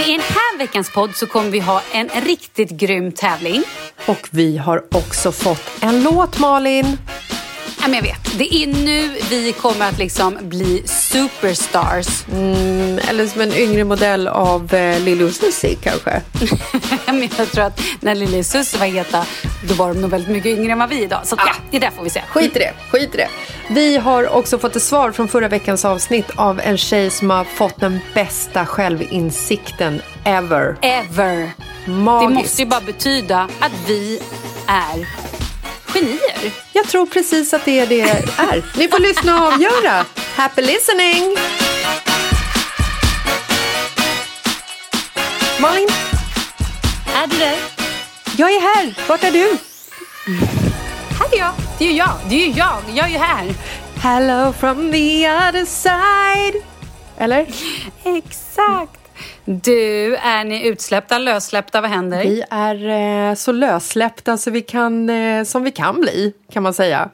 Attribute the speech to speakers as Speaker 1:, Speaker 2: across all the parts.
Speaker 1: Men i den här veckans podd så kommer vi ha en riktigt grym tävling.
Speaker 2: Och vi har också fått en låt, Malin.
Speaker 1: Men jag vet. Det är nu vi kommer att liksom bli superstars.
Speaker 2: Mm, eller som en yngre modell av eh, Lili Susie kanske.
Speaker 1: men jag tror att när Lili Susie var heta, då var de nog väldigt mycket yngre än vad vi är idag. Så ja, det där får vi se.
Speaker 2: Skit i det, skit i det. Vi har också fått ett svar från förra veckans avsnitt av en tjej som har fått den bästa självinsikten ever.
Speaker 1: Ever. Magiskt. Det måste ju bara betyda att vi är genier.
Speaker 2: Jag tror precis att det är det är. Ni får lyssna och avgöra. Happy listening! Malin?
Speaker 1: Är du där?
Speaker 2: Jag är här. Vart är du?
Speaker 1: Här är jag. Det är jag. Det är jag. Jag är här.
Speaker 2: Hello from the other side. Eller?
Speaker 1: Exakt. Du, är ni utsläppta, lössläppta? Vad händer?
Speaker 2: Vi är eh, så lössläppta så vi kan, eh, som vi kan bli, kan man säga.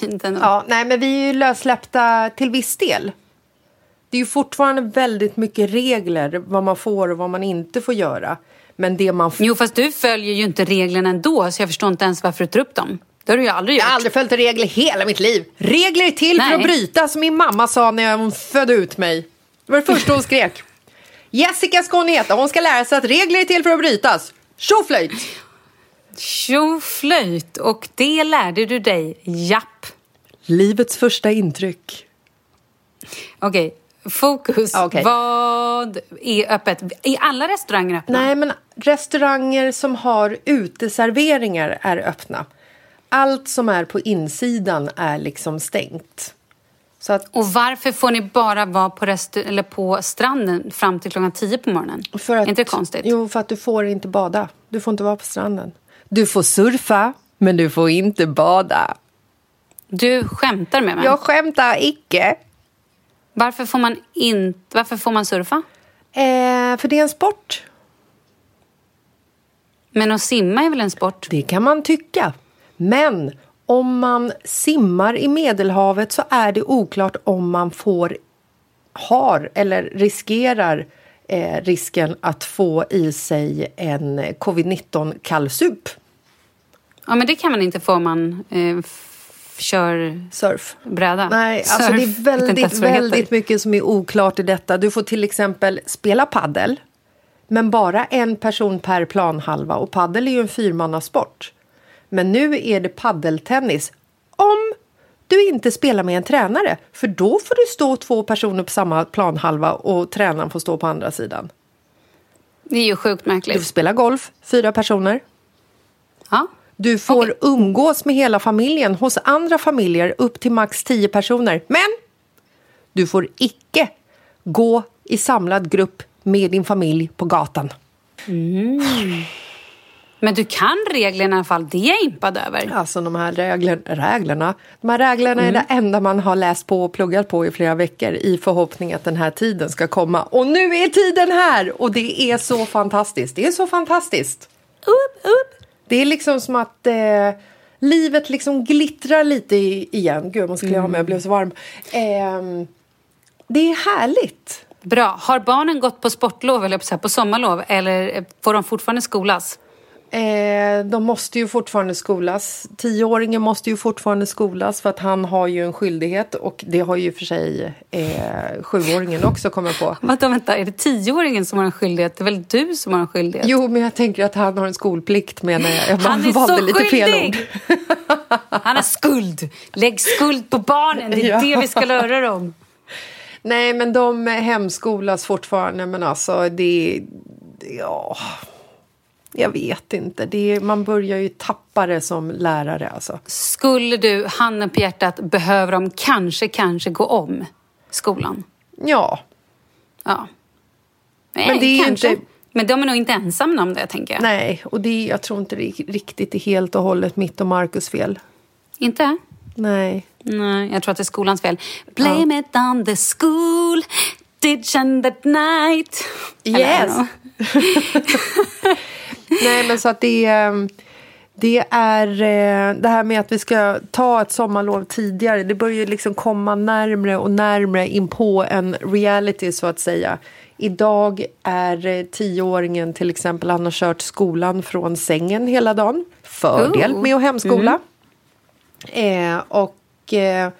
Speaker 1: Fint ändå.
Speaker 2: Ja, nej, men vi är ju lössläppta till viss del. Det är ju fortfarande väldigt mycket regler vad man får och vad man inte får göra. Men det man
Speaker 1: jo, fast du följer ju inte reglerna ändå så jag förstår inte ens varför du tar upp dem. Det har du ju aldrig gjort.
Speaker 2: Jag har aldrig följt regler hela mitt liv. Regler är till nej. för att brytas, som min mamma sa när hon födde ut mig. Det var det första hon skrek. Jessica ska hon heta. Hon ska lära sig att regler är till för att brytas. Tjoflöjt!
Speaker 1: Tjoflöjt! Och det lärde du dig, japp.
Speaker 2: Livets första intryck.
Speaker 1: Okej, okay. fokus. Okay. Vad är öppet? Är alla restauranger öppna?
Speaker 2: Nej, men restauranger som har uteserveringar är öppna. Allt som är på insidan är liksom stängt.
Speaker 1: Att, och varför får ni bara vara på, eller på stranden fram till klockan tio på morgonen? För att, inte konstigt?
Speaker 2: Jo, för att du får inte bada. Du får inte vara på stranden. Du får surfa, men du får inte bada.
Speaker 1: Du skämtar med mig?
Speaker 2: Jag skämtar icke.
Speaker 1: Varför får man, inte, varför får man surfa?
Speaker 2: Eh, för det är en sport.
Speaker 1: Men att simma är väl en sport?
Speaker 2: Det kan man tycka. Men om man simmar i Medelhavet så är det oklart om man får, har eller riskerar eh, risken att få i sig en covid-19 kallsup.
Speaker 1: Ja, men det kan man inte få om man eh, kör
Speaker 2: surf.
Speaker 1: bräda.
Speaker 2: Nej, Surf. alltså det är väldigt, väldigt mycket som är oklart i detta. Du får till exempel spela paddel men bara en person per planhalva och paddel är ju en fyrmannasport. Men nu är det paddeltennis. Om du inte spelar med en tränare, för då får du stå två personer på samma planhalva och tränaren får stå på andra sidan.
Speaker 1: Det är ju sjukt märkligt.
Speaker 2: Du får spela golf, fyra personer.
Speaker 1: Ja.
Speaker 2: Du får okay. umgås med hela familjen hos andra familjer upp till max tio personer. Men du får icke gå i samlad grupp med din familj på gatan.
Speaker 1: Mm. Men du kan reglerna i alla fall, det är jag impad över.
Speaker 2: Alltså de här regler, reglerna, de här reglerna mm. är det enda man har läst på och pluggat på i flera veckor i förhoppning att den här tiden ska komma. Och nu är tiden här och det är så fantastiskt. Det är så fantastiskt.
Speaker 1: Upp, upp.
Speaker 2: Det är liksom som att eh, livet liksom glittrar lite igen. Gud, man skulle mm. ha med, jag blev så varm. Eh, det är härligt.
Speaker 1: Bra. Har barnen gått på sportlov eller på sommarlov eller får de fortfarande skolas?
Speaker 2: Eh, de måste ju fortfarande skolas. Tioåringen måste ju fortfarande skolas för att han har ju en skyldighet och det har ju för sig eh, sjuåringen också kommit på.
Speaker 1: Vänta, vänta, är det tioåringen som har en skyldighet? Det är väl du som har en skyldighet?
Speaker 2: Jo, men jag tänker att han har en skolplikt menar jag. Jag han är valde så lite skyldig! fel ord.
Speaker 1: han har skuld. Lägg skuld på barnen, det är ja. det vi ska lära dem.
Speaker 2: Nej, men de hemskolas fortfarande, men alltså det... Ja jag vet inte. Är, man börjar ju tappa det som lärare. Alltså.
Speaker 1: Skulle du, handen på hjärtat, behöver de kanske, kanske gå om skolan?
Speaker 2: Ja.
Speaker 1: Ja. Nej, Men det är kanske. Inte... Men de är nog inte ensamma om det, tänker jag.
Speaker 2: Nej, och det, jag tror inte det riktigt är helt och hållet mitt och Markus fel.
Speaker 1: Inte?
Speaker 2: Nej.
Speaker 1: Nej, jag tror att det är skolans fel. Blame ja. it on the school, ditch and that night.
Speaker 2: Yes! Nej, men så att det är... Ehm, Det är eh, det här med att vi ska ta ett sommarlov tidigare. Det börjar liksom komma närmre och närmre in på en reality så att säga. Idag är eh, tioåringen till exempel, han har kört skolan från sängen hela dagen. Fördel med att hemskola. Mm. Eh, och eh,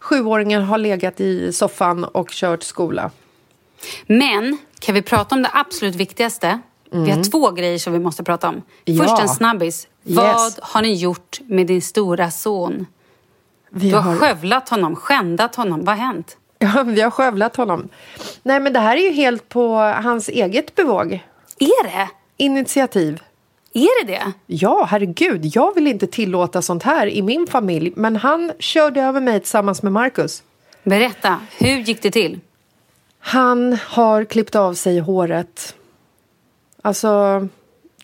Speaker 2: sjuåringen har legat i soffan och kört skola.
Speaker 1: Men kan vi prata om det absolut viktigaste? Mm. Vi har mm. två grejer som vi måste prata om. Ja. Först en snabbis. Yes. Vad har ni gjort med din stora son? Vi du har, har skövlat honom, skändat honom. Vad har hänt?
Speaker 2: Ja, vi har skövlat honom. Nej, men det här är ju helt på hans eget bevåg.
Speaker 1: Är det?
Speaker 2: Initiativ.
Speaker 1: Är det det?
Speaker 2: Ja, herregud. Jag vill inte tillåta sånt här i min familj. Men han körde över mig tillsammans med Marcus.
Speaker 1: Berätta, hur gick det till?
Speaker 2: Han har klippt av sig håret. Alltså,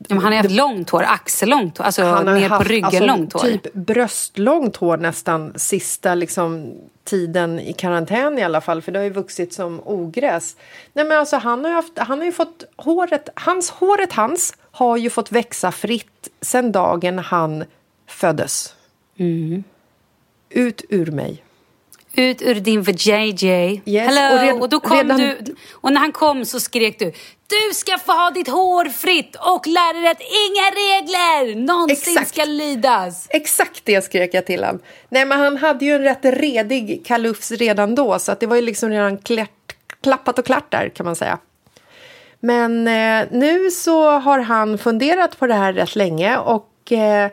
Speaker 1: men han har haft långt hår, axellångt hår, alltså han har ner haft, på ryggen alltså, långt hår.
Speaker 2: Typ bröstlångt hår nästan sista liksom, tiden i karantän i alla fall för det har ju vuxit som ogräs. Nej men alltså han har ju, haft, han har ju fått håret, hans håret hans har ju fått växa fritt sen dagen han föddes. Mm. Ut ur mig
Speaker 1: ut ur din VJJ. Yes. Hello! Och, red, och, då kom redan... du, och när han kom så skrek du Du ska få ha ditt hår fritt och lära dig att inga regler någonsin Exakt. ska lydas.
Speaker 2: Exakt det skrek jag till honom. Nej men han hade ju en rätt redig kalufs redan då så att det var ju liksom redan klärt, klappat och klart där kan man säga. Men eh, nu så har han funderat på det här rätt länge och eh,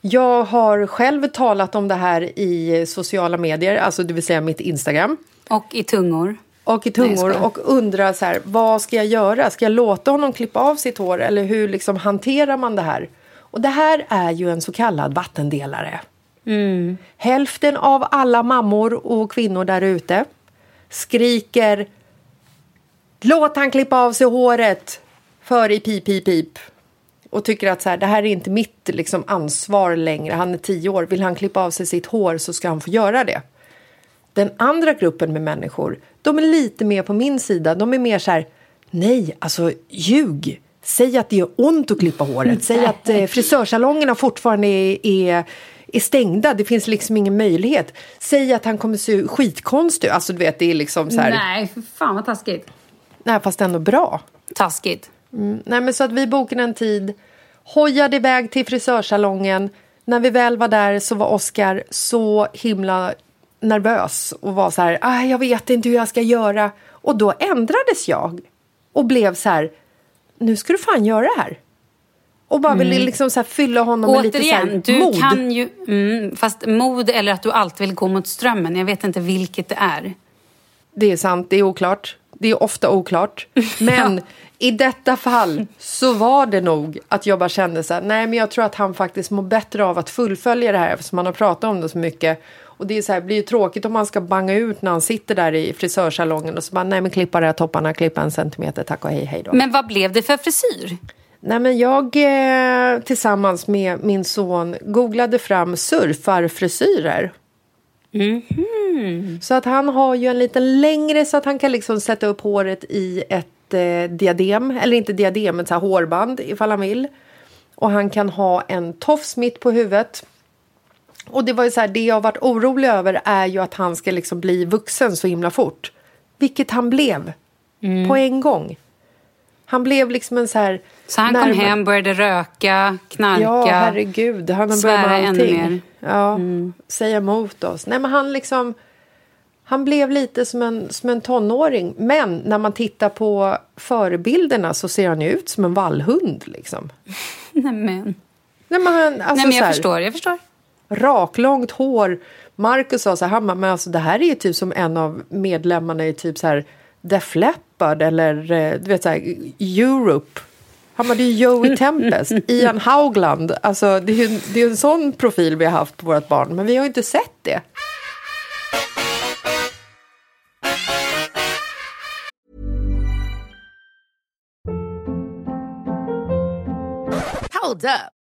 Speaker 2: jag har själv talat om det här i sociala medier, alltså det vill säga mitt Instagram.
Speaker 1: Och i tungor.
Speaker 2: Och i tungor Nej, och undrar så här, vad ska jag göra? Ska jag låta honom klippa av sitt hår eller hur liksom hanterar man det här? Och det här är ju en så kallad vattendelare. Mm. Hälften av alla mammor och kvinnor där ute skriker Låt han klippa av sig håret! För i pip, pip, pip och tycker att så här, det här är inte mitt liksom, ansvar längre. Han är tio år. Vill han klippa av sig sitt hår så ska han få göra det. Den andra gruppen med människor, de är lite mer på min sida. De är mer så här, nej, alltså ljug. Säg att det gör ont att klippa håret. Säg att eh, frisörsalongerna fortfarande är, är, är, stängda. Det finns liksom ingen möjlighet. Säg att han kommer se skitkonstig Alltså du vet, det är liksom så här...
Speaker 1: Nej, för fan vad taskigt.
Speaker 2: Nej, fast ändå bra.
Speaker 1: Taskigt.
Speaker 2: Mm. Nej, men så att vi bokade en tid, hojade iväg till frisörsalongen. När vi väl var där så var Oskar så himla nervös och var så här, ah, jag vet inte hur jag ska göra. Och då ändrades jag och blev så här, nu ska du fan göra det här. Och bara mm. ville liksom så fylla honom Återigen, med lite så här
Speaker 1: du
Speaker 2: mod.
Speaker 1: Kan ju, mm, fast mod eller att du alltid vill gå mot strömmen. Jag vet inte vilket det är.
Speaker 2: Det är sant, det är oklart. Det är ofta oklart. Men ja. i detta fall så var det nog att jag bara kände så här, nej men jag tror att han faktiskt mår bättre av att fullfölja det här eftersom man har pratat om det så mycket. Och det är så här, blir ju tråkigt om man ska banga ut när han sitter där i frisörsalongen och så bara, nej men klippa de här topparna, klippa en centimeter, tack och hej, hej då.
Speaker 1: Men vad blev det för frisyr?
Speaker 2: Nej men jag eh, tillsammans med min son googlade fram surfarfrisyrer. Mm -hmm. Så att han har ju en liten längre så att han kan liksom sätta upp håret i ett eh, diadem. Eller inte diadem, men så här hårband ifall han vill. Och han kan ha en tofs mitt på huvudet. Och det var ju så här, det jag varit orolig över är ju att han ska liksom bli vuxen så himla fort. Vilket han blev. Mm. På en gång. Han blev liksom en så här...
Speaker 1: Så han närmare... kom hem, började röka, knarka,
Speaker 2: Ja, herregud. Han har börjat med allting. Ännu mer. Ja, mm. säga emot oss. Nej, men han liksom... Han blev lite som en, som en tonåring. Men när man tittar på förebilderna så ser han ju ut som en vallhund. Liksom.
Speaker 1: Nej, men.
Speaker 2: Nej, men, han, alltså,
Speaker 1: Nej, men jag här, förstår. Jag förstår.
Speaker 2: Raklångt hår. Marcus sa så här, men alltså, det här är ju typ som en av medlemmarna i typ så här Def Leppard eller eh, du vet så här, Europe. Han var det är Joey Tempest, Ian Haugland. Alltså, det, är, det är en sån profil vi har haft på vårt barn, men vi har inte sett det.
Speaker 3: Hold up.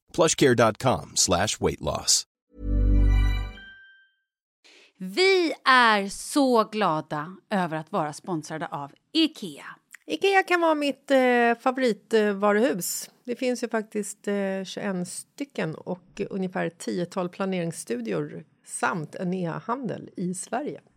Speaker 4: plushcare.com slash weight loss.
Speaker 1: Vi är så glada över att vara sponsrade av IKEA.
Speaker 2: Ikea kan vara mitt eh, favoritvaruhus. det finns ju faktiskt eh, 21 stycken och ungefär 10 planeringsstudior samt en e-handel i Sverige.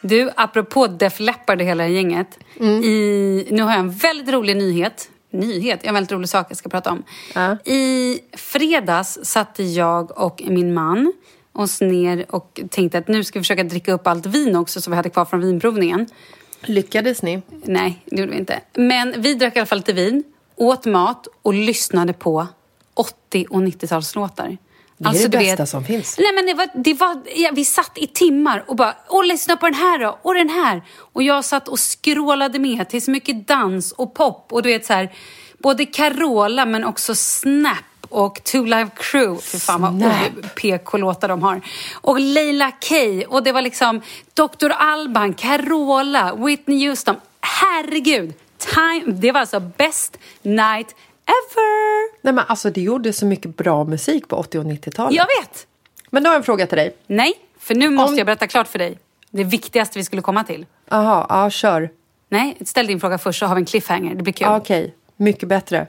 Speaker 1: Du, apropå Def Leppard och hela gänget. Mm. I, nu har jag en väldigt rolig nyhet. Nyhet? En väldigt rolig sak jag ska prata om. Uh. I fredags satte jag och min man oss ner och tänkte att nu ska vi försöka dricka upp allt vin också som vi hade kvar från vinprovningen.
Speaker 2: Lyckades ni?
Speaker 1: Nej, det gjorde vi inte. Men vi drack i alla fall lite vin, åt mat och lyssnade på 80 och 90-talslåtar.
Speaker 2: Det är alltså, det bästa vet, som finns.
Speaker 1: Nej, men det var, det var, ja, vi satt i timmar och bara, åh lyssna på den här då, och den här. Och jag satt och skrålade med till så mycket dans och pop och du vet så här, både Carola men också Snap och Two Live Crew. Fy fan vad PK-låtar de har. Och Leila K. Och det var liksom Dr. Alban, Carola, Whitney Houston. Herregud! Time, det var alltså best night ever!
Speaker 2: Nej men alltså det gjorde så mycket bra musik på 80 och 90-talet.
Speaker 1: Jag vet!
Speaker 2: Men då har jag en fråga till dig.
Speaker 1: Nej, för nu måste Om... jag berätta klart för dig. Det viktigaste vi skulle komma till.
Speaker 2: Jaha, ja kör.
Speaker 1: Nej, ställ din fråga först så har vi en cliffhanger. Det blir kul.
Speaker 2: Okej, okay. mycket bättre.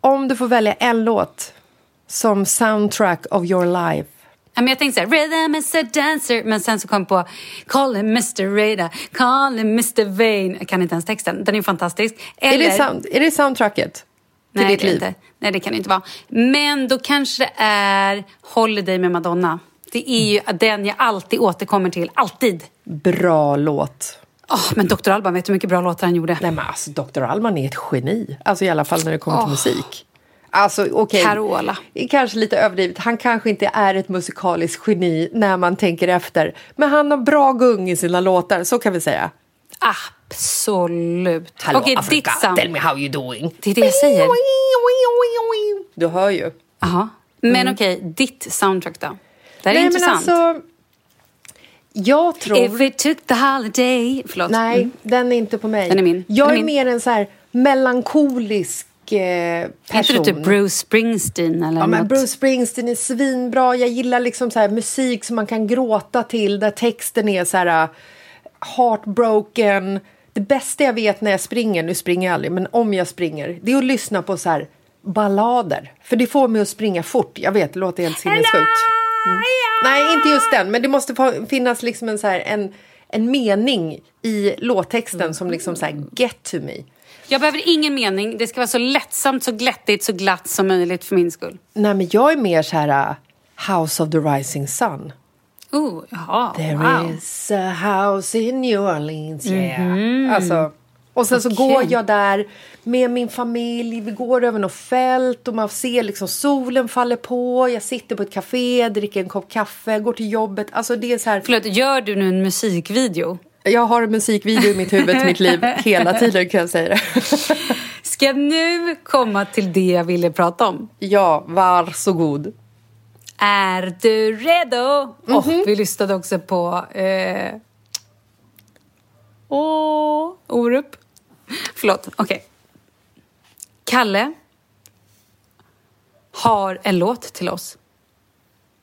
Speaker 2: Om du får välja en låt som soundtrack of your life
Speaker 1: men jag tänkte så här, rhythm is a dancer, men sen så kom jag på Call him Mr Radar, call him Mr Vain. Jag kan inte ens texten, den är fantastisk.
Speaker 2: Eller, är, det sound, är det soundtracket?
Speaker 1: Nej, ditt liv? Inte. Nej, det kan det inte vara. Men då kanske det är Holiday med Madonna. Det är ju den jag alltid återkommer till. Alltid.
Speaker 2: Bra låt.
Speaker 1: Oh, men Dr. Alban, vet du hur mycket bra låtar han gjorde?
Speaker 2: Nej, men alltså Dr. Alban är ett geni. Alltså i alla fall när det kommer oh. till musik. Alltså, okay.
Speaker 1: Carola.
Speaker 2: Kanske lite överdrivet. Han kanske inte är ett musikaliskt geni när man tänker efter. Men han har bra gung i sina låtar, så kan vi säga.
Speaker 1: Absolut.
Speaker 2: Hallå okay, Afrika, tell me how you doing.
Speaker 1: Det är det jag säger.
Speaker 2: Du hör ju.
Speaker 1: Jaha. Men mm. okej, okay, ditt soundtrack då? Det här är Nej, intressant. Men alltså,
Speaker 2: jag tror...
Speaker 1: If we took the holiday... Förlåt.
Speaker 2: Nej, mm. den är inte på mig.
Speaker 1: Den är min.
Speaker 2: Jag
Speaker 1: är,
Speaker 2: är mer en så här melankolisk eh, person.
Speaker 1: Inte du typ Bruce Springsteen eller
Speaker 2: Ja,
Speaker 1: något?
Speaker 2: men Bruce Springsteen är svinbra. Jag gillar liksom så här musik som man kan gråta till där texten är så här heartbroken. Det bästa jag vet när jag springer, nu springer jag aldrig, men om jag springer, det är att lyssna på så här ballader. För det får mig att springa fort. Jag vet, det låter helt sinnessjukt. Mm. Nej, inte just den, men det måste finnas liksom en, så här, en, en mening i låttexten mm. som liksom så här, get to me.
Speaker 1: Jag behöver ingen mening. Det ska vara så lättsamt, så glättigt, så glatt som möjligt för min skull.
Speaker 2: Nej, men jag är mer så här uh, House of the Rising Sun.
Speaker 1: Oh, jaha,
Speaker 2: There
Speaker 1: wow.
Speaker 2: is a house in New Orleans, yeah. Mm. Alltså, och sen okay. så går jag där med min familj. Vi går över något fält och man ser liksom solen faller på. Jag sitter på ett café, dricker en kopp kaffe, går till jobbet. Alltså det är så här...
Speaker 1: Förlåt, gör du nu en musikvideo?
Speaker 2: Jag har en musikvideo i mitt huvud till mitt liv hela tiden kan jag säga det.
Speaker 1: Ska jag nu komma till det jag ville prata om?
Speaker 2: Ja, varsågod.
Speaker 1: Är du redo? Mm -hmm. oh, vi lyssnade också på... Eh... Åh, Orup. Förlåt, okej. Okay. Kalle har en låt till oss.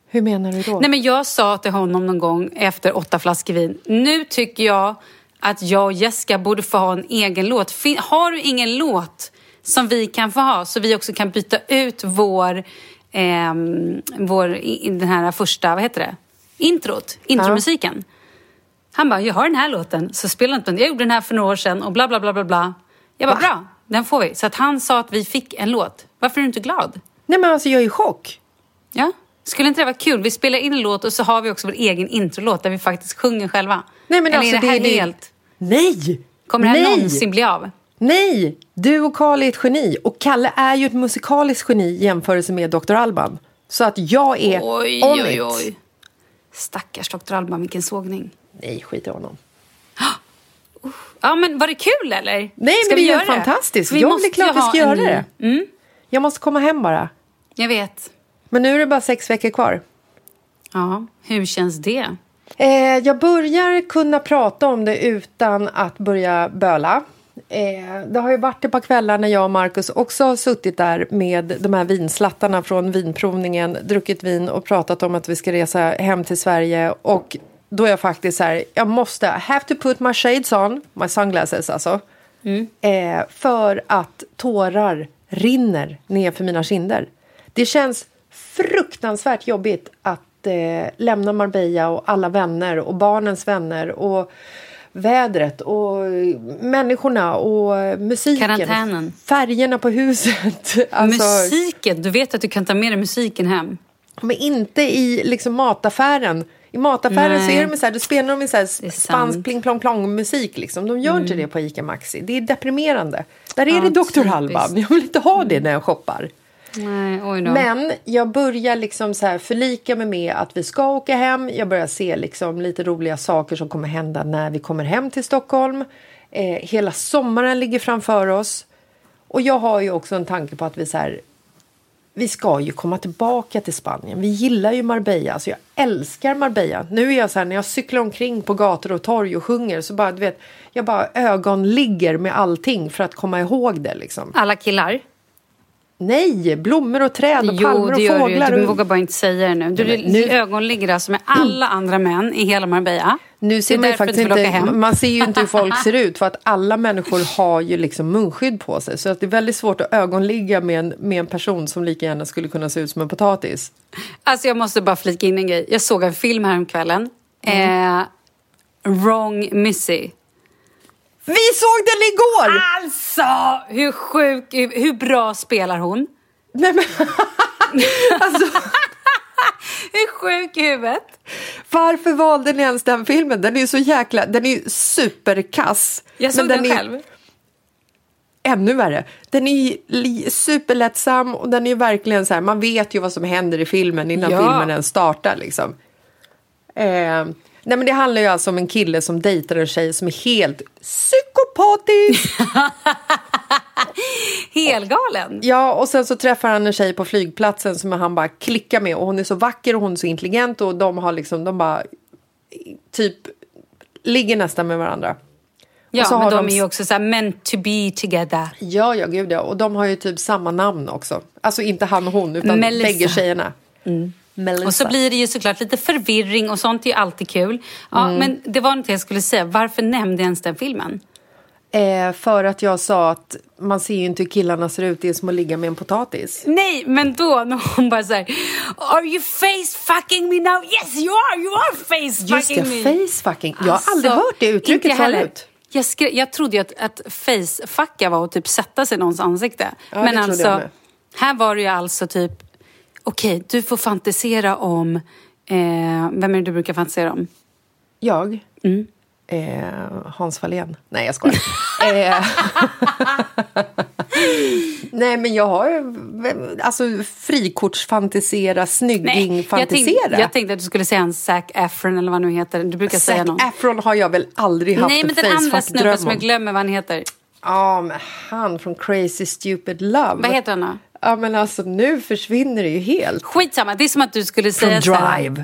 Speaker 2: Hur menar du då?
Speaker 1: Nej, men jag sa till honom någon gång efter åtta flaskor vin. Nu tycker jag att jag och Jessica borde få ha en egen låt. Har du ingen låt som vi kan få ha så vi också kan byta ut vår, eh, vår den här första, vad heter det? Introt, intromusiken. Ja. Han bara, jag har den här låten, så spela inte den. Jag gjorde den här för några år sedan och bla bla bla bla bla. Jag bara, Va? bra, den får vi. Så att han sa att vi fick en låt. Varför är du inte glad?
Speaker 2: Nej men alltså jag är i chock.
Speaker 1: Ja, skulle inte det vara kul? Vi spelar in en låt och så har vi också vår egen introlåt där vi faktiskt sjunger själva.
Speaker 2: Nej men Eller alltså är det här det, helt... Nej!
Speaker 1: Kommer det här Nej. någonsin bli av?
Speaker 2: Nej! Du och Karl är ett geni. Och Kalle är ju ett musikaliskt geni i jämförelse med Dr. Alban. Så att jag är oj, on oj, oj.
Speaker 1: Stackars Dr. Alban, vilken sågning.
Speaker 2: Nej, skit i honom.
Speaker 1: Ja, men var det kul eller?
Speaker 2: Nej, Ska men det är fantastiskt. Vi jag vill klart vi ska göra en... det. Mm. Jag måste komma hem bara.
Speaker 1: Jag vet.
Speaker 2: Men nu är det bara sex veckor kvar.
Speaker 1: Ja, hur känns det?
Speaker 2: Eh, jag börjar kunna prata om det utan att börja böla. Eh, det har ju varit ett par kvällar när jag och Markus också har suttit där med de här vinslattarna från vinprovningen, druckit vin och pratat om att vi ska resa hem till Sverige och då är jag faktiskt så här, jag måste, I have to put my shades on, my sunglasses alltså. Mm. Eh, för att tårar rinner ner för mina kinder. Det känns fruktansvärt jobbigt att eh, lämna Marbella och alla vänner och barnens vänner och vädret och människorna och musiken.
Speaker 1: Karantänen.
Speaker 2: Färgerna på huset.
Speaker 1: Alltså, musiken! Du vet att du kan ta med dig musiken hem.
Speaker 2: Men inte i liksom mataffären i mataffären Nej. så är de så här, då spelar de så här spansk pling plong plong musik. Liksom. De gör mm. inte det på ICA Maxi. Det är deprimerande. Där är ja, det Dr. Alban. Jag vill inte ha det när jag shoppar.
Speaker 1: Nej,
Speaker 2: Men jag börjar liksom så här förlika mig med att vi ska åka hem. Jag börjar se liksom lite roliga saker som kommer hända när vi kommer hem till Stockholm. Eh, hela sommaren ligger framför oss. Och jag har ju också en tanke på att vi så här, vi ska ju komma tillbaka till Spanien. Vi gillar ju Marbella. Alltså jag älskar Marbella. Nu är jag så här, när jag cyklar omkring på gator och torg och sjunger så bara, du vet, jag bara ögonligger med allting för att komma ihåg det liksom.
Speaker 1: Alla killar?
Speaker 2: Nej, blommor och träd och jo, palmer och fåglar. Jo, det gör
Speaker 1: du. Du vågar bara inte säga det nu. Du, Nej, nu... ögonligger alltså med alla andra män i hela Marbella.
Speaker 2: Nu ser man, faktiskt inte, man ser ju inte hur folk ser ut för att alla människor har ju liksom munskydd på sig. Så att det är väldigt svårt att ögonligga med en, med en person som lika gärna skulle kunna se ut som en potatis.
Speaker 1: Alltså jag måste bara flika in en grej. Jag såg en film häromkvällen. Mm. Eh, Wrong Missy.
Speaker 2: Vi såg den igår!
Speaker 1: Alltså! Hur sjuk, hur bra spelar hon?
Speaker 2: Nej men alltså...
Speaker 1: Hur sjuk i huvudet?
Speaker 2: Varför valde ni ens den filmen? Den är ju så jäkla... Den är ju superkass.
Speaker 1: Jag såg den, den, själv.
Speaker 2: ännu värre. Den är superlättsam och den är verkligen så här, man vet ju vad som händer i filmen innan ja. filmen ens startar liksom. Eh, Nej men det handlar ju alltså om en kille som dejtar en tjej som är helt psykopatisk.
Speaker 1: Helgalen?
Speaker 2: Ja, och sen så träffar han en tjej på flygplatsen som han bara klickar med och hon är så vacker och hon är så intelligent och de har liksom, de bara typ ligger nästan med varandra.
Speaker 1: Ja, men de, de är ju också så här meant to be together.
Speaker 2: Ja, ja, gud ja. Och de har ju typ samma namn också. Alltså inte han och hon, utan Melissa. bägge tjejerna. Mm.
Speaker 1: Melissa. Och så blir det ju såklart lite förvirring och sånt är ju alltid kul. Ja, mm. Men det var något jag skulle säga. Varför nämnde jag ens den filmen?
Speaker 2: Eh, för att jag sa att man ser ju inte hur killarna ser ut, det är som att ligga med en potatis.
Speaker 1: Nej, men då när hon bara såhär Are you face fucking me now? Yes you are, you are face fucking
Speaker 2: me! Just det, face fucking. Jag har alltså, aldrig hört det uttrycket förut.
Speaker 1: Jag, skrev, jag trodde ju att, att face-fucka var att typ sätta sig i någons ansikte.
Speaker 2: Ja, men alltså,
Speaker 1: här var det ju alltså typ Okej, okay, du får fantisera om... Eh, vem är det du brukar fantisera om?
Speaker 2: Jag?
Speaker 1: Mm.
Speaker 2: Eh, Hans Fahlén. Nej, jag skojar. eh, Nej, men jag har alltså frikortsfantisera, snygging-fantisera.
Speaker 1: Jag, jag, tänkte att du skulle säga en Zac Efron eller vad nu heter. Du brukar Zac säga någon.
Speaker 2: Efron har jag väl aldrig haft
Speaker 1: Nej, men den andra snubben som jag glömmer vad han heter.
Speaker 2: Ja, men han från Crazy Stupid Love.
Speaker 1: Vad heter han då?
Speaker 2: Ja men alltså nu försvinner det ju helt.
Speaker 1: Skitsamma, det är som att du skulle säga
Speaker 2: From Drive.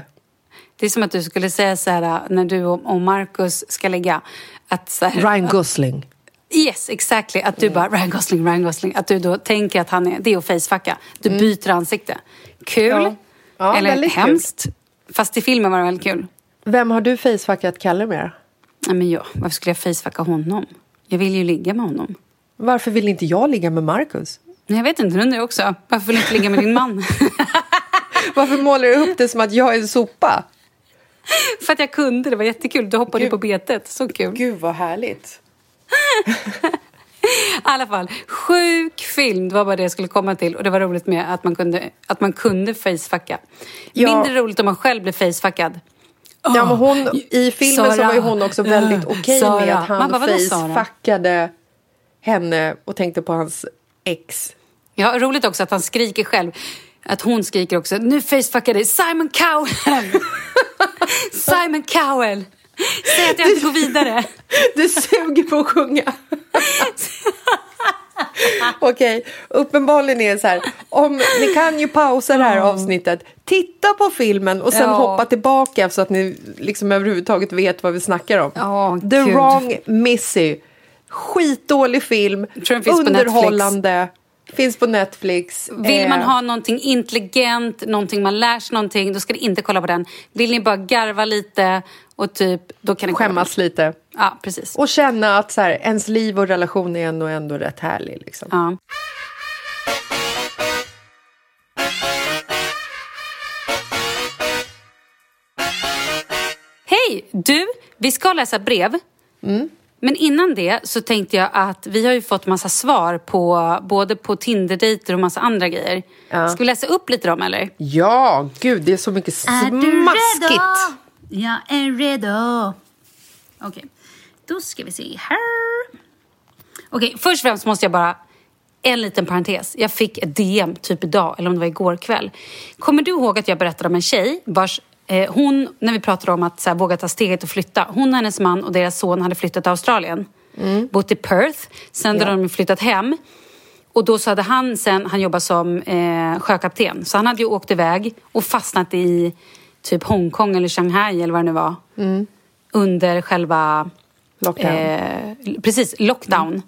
Speaker 1: det är som att du skulle säga så här när du och Marcus ska lägga. Att så här,
Speaker 2: Ryan Gosling.
Speaker 1: Yes, exactly. Att du mm. bara, Ryan Gosling, Ryan Gosling. Att du då tänker att han är, det är att facefacka. Du mm. byter ansikte. Kul. Ja. Ja, Eller hemskt. Kul. Fast i filmen var det väldigt kul.
Speaker 2: Vem har du facefackat Kalle med?
Speaker 1: Nej, men jag, varför skulle jag facefacka honom? Jag vill ju ligga med honom.
Speaker 2: Varför vill inte jag ligga med Marcus?
Speaker 1: Jag vet inte, det undrar jag också. Varför vill du inte ligga med din man?
Speaker 2: Varför målar du upp det som att jag är en sopa?
Speaker 1: För att jag kunde, det var jättekul. Du hoppade Gud. på betet, så kul.
Speaker 2: Gud vad härligt.
Speaker 1: I alla fall, sjuk film, det var bara det jag skulle komma till. Och det var roligt med att man kunde, att man kunde facefacka. Ja. Mindre roligt om man själv blev facefuckad.
Speaker 2: Oh, ja, men hon, I filmen Sara. så var ju hon också väldigt okej okay med att han facefuckade henne och tänkte på hans ex.
Speaker 1: Ja, roligt också att han skriker själv. Att hon skriker också. Nu facefuckar dig Simon Cowell! Simon Cowell! Säg att jag inte går vidare.
Speaker 2: Du suger på att sjunga. Okej, okay. uppenbarligen är det så här. Om, ni kan ju pausa det här avsnittet, titta på filmen och sen ja. hoppa tillbaka så att ni liksom överhuvudtaget vet vad vi snackar om.
Speaker 1: Oh,
Speaker 2: The Gud. wrong Missy. Skitdålig film, underhållande. Finns på Netflix.
Speaker 1: Vill man eh. ha någonting intelligent, någonting man lär sig någonting, då ska ni inte kolla på den. Vill ni bara garva lite och typ, då kan ni
Speaker 2: Skämmas lite.
Speaker 1: Ja, precis.
Speaker 2: Och känna att så här, ens liv och relation är ändå, ändå rätt härlig. Liksom.
Speaker 1: Ja. Hej! Du, vi ska läsa brev.
Speaker 2: Mm.
Speaker 1: Men innan det så tänkte jag att vi har ju fått massa svar på både på Tinder-dejter och massa andra grejer. Ja. Ska vi läsa upp lite dem eller?
Speaker 2: Ja, gud det är så mycket smaskigt. Är du redo?
Speaker 1: Jag är redo. Okej, okay. då ska vi se här. Okej, okay, först och främst måste jag bara en liten parentes. Jag fick ett DM typ idag, eller om det var igår kväll. Kommer du ihåg att jag berättade om en tjej vars hon, när vi pratade om att så här, våga ta steget och flytta. Hon och hennes man och deras son hade flyttat till Australien. Mm. Bott i Perth. Sen ja. hade de flyttat hem. Och då så hade han sen, han jobbar som eh, sjökapten. Så han hade ju åkt iväg och fastnat i typ Hongkong eller Shanghai eller vad det nu var.
Speaker 2: Mm.
Speaker 1: Under själva...
Speaker 2: Lockdown.
Speaker 1: Eh, precis, lockdown. Mm.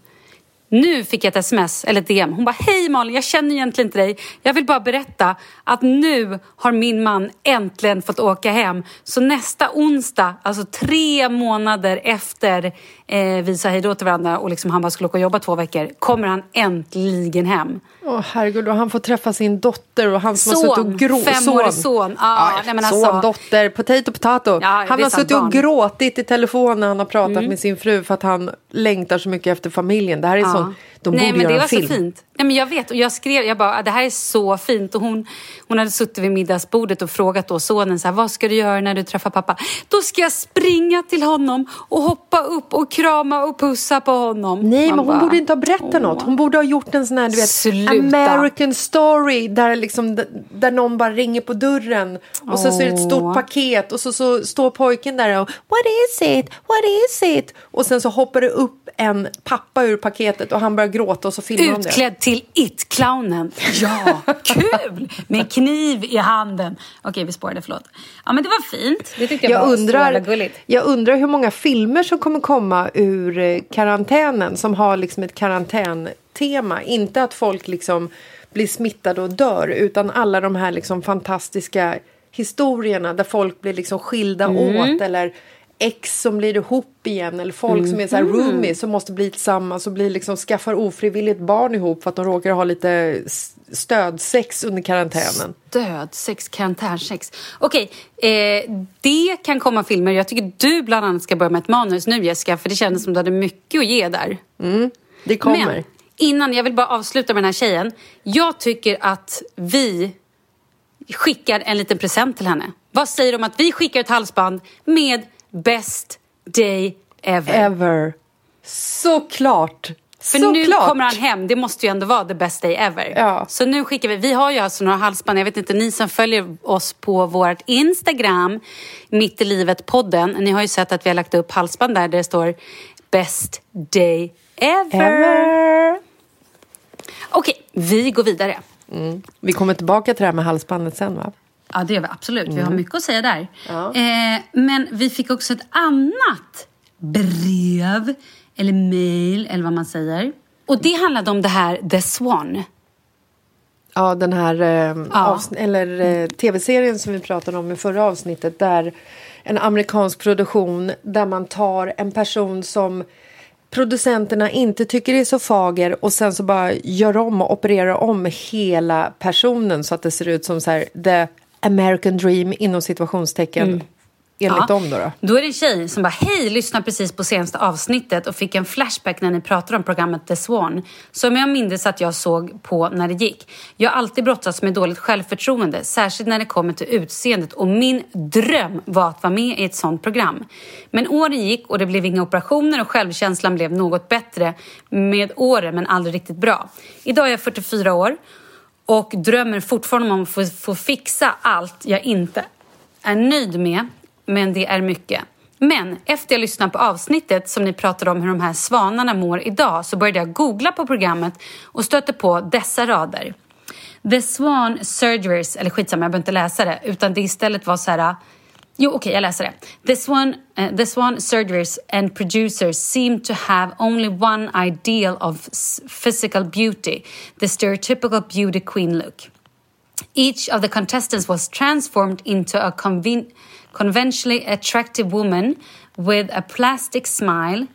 Speaker 1: Nu fick jag ett sms, eller ett DM. Hon bara, hej Malin, jag känner egentligen inte dig. Jag vill bara berätta att nu har min man äntligen fått åka hem. Så nästa onsdag, alltså tre månader efter eh, vi sa hej då till varandra och liksom han bara skulle åka och jobba två veckor, kommer han äntligen hem.
Speaker 2: Åh oh, herregud, och han får träffa sin dotter och han som son, har suttit och gråtit.
Speaker 1: Femårig son. Ah,
Speaker 2: ja, nej, alltså. Son, dotter, potato, potato. Ja, han har suttit barn. och gråtit i telefon när han har pratat mm. med sin fru för att han längtar så mycket efter familjen. Det här är ja. sånt, de
Speaker 1: nej,
Speaker 2: borde
Speaker 1: men
Speaker 2: göra
Speaker 1: det
Speaker 2: var film.
Speaker 1: så fint. Nej, men jag vet, och jag skrev, jag bara, det här är så fint. Och hon, hon hade suttit vid middagsbordet och frågat då sonen så här, vad ska du göra när du träffar pappa? Då ska jag springa till honom och hoppa upp och krama och pussa på honom.
Speaker 2: Nej, Man men hon bara, borde inte ha berättat åh. något. Hon borde ha gjort en sån här, du vet, Sluta. American story där, liksom, där någon bara ringer på dörren och åh. så, så är det ett stort paket och så, så står pojken där och What is it? What is it? Och sen så hoppar det upp en pappa ur paketet och han börjar gråta och så filmar
Speaker 1: de
Speaker 2: det.
Speaker 1: Utklädd till It-clownen. Ja, kul! Med kniv i handen. Okej, vi spårade, förlåt. Ja, men det var fint. Det tyckte jag, jag var undrar.
Speaker 2: Jag undrar hur många filmer som kommer komma ur eh, karantänen som har liksom ett karantäntema. Inte att folk liksom blir smittade och dör utan alla de här liksom fantastiska historierna där folk blir liksom skilda mm. åt eller ex som blir ihop igen eller folk mm. som är så här mm. roomies som måste bli tillsammans och blir liksom skaffar ofrivilligt barn ihop för att de råkar ha lite stödsex under karantänen.
Speaker 1: Stödsex, karantänsex. Okej, eh, det kan komma filmer. Jag tycker du bland annat ska börja med ett manus nu Jessica för det kändes som du hade mycket att ge där.
Speaker 2: Mm, det kommer.
Speaker 1: Men innan, jag vill bara avsluta med den här tjejen. Jag tycker att vi skickar en liten present till henne. Vad säger du om att vi skickar ett halsband med Best day ever.
Speaker 2: Ever. Såklart!
Speaker 1: För Så nu kommer han hem, det måste ju ändå vara the best day ever.
Speaker 2: Ja.
Speaker 1: Så nu skickar vi, vi har ju alltså några halsband, jag vet inte, ni som följer oss på vårt Instagram, Mitt i livet-podden, ni har ju sett att vi har lagt upp halsband där, där det står best day ever. ever. Okej, vi går vidare.
Speaker 2: Mm. Vi kommer tillbaka till det här med halsbandet sen va?
Speaker 1: Ja, det gör vi absolut. Vi har mm. mycket att säga där. Ja. Eh, men vi fick också ett annat brev, eller mail, eller vad man säger. Och det handlade om det här The Swan.
Speaker 2: Ja, den här eh, ja. eller eh, tv-serien som vi pratade om i förra avsnittet. Där en amerikansk produktion där man tar en person som producenterna inte tycker är så fager och sen så bara gör om och opererar om hela personen så att det ser ut som så här, the American dream inom situationstecken. Mm. Enligt ja. dem då, då?
Speaker 1: Då är det en tjej som bara, hej, lyssna precis på senaste avsnittet och fick en flashback när ni pratade om programmet The Swan. Som jag minns att jag såg på när det gick. Jag har alltid brottats med dåligt självförtroende, särskilt när det kommer till utseendet och min dröm var att vara med i ett sånt program. Men åren gick och det blev inga operationer och självkänslan blev något bättre med åren men aldrig riktigt bra. Idag är jag 44 år och drömmer fortfarande om att få, få fixa allt jag inte är nöjd med, men det är mycket. Men efter jag lyssnade på avsnittet som ni pratade om hur de här svanarna mår idag så började jag googla på programmet och stötte på dessa rader. The Swan Surgeries, eller skitsamma jag behöver inte läsa det, utan det istället var så här Jo, okej, okay, jag läser det. The Swan, uh, the Swan surgeries and producers seem to have only one ideal of physical beauty, the stereotypical beauty queen look. Each of the contestants was transformed into a conven conventionally attractive woman with a plastic smile,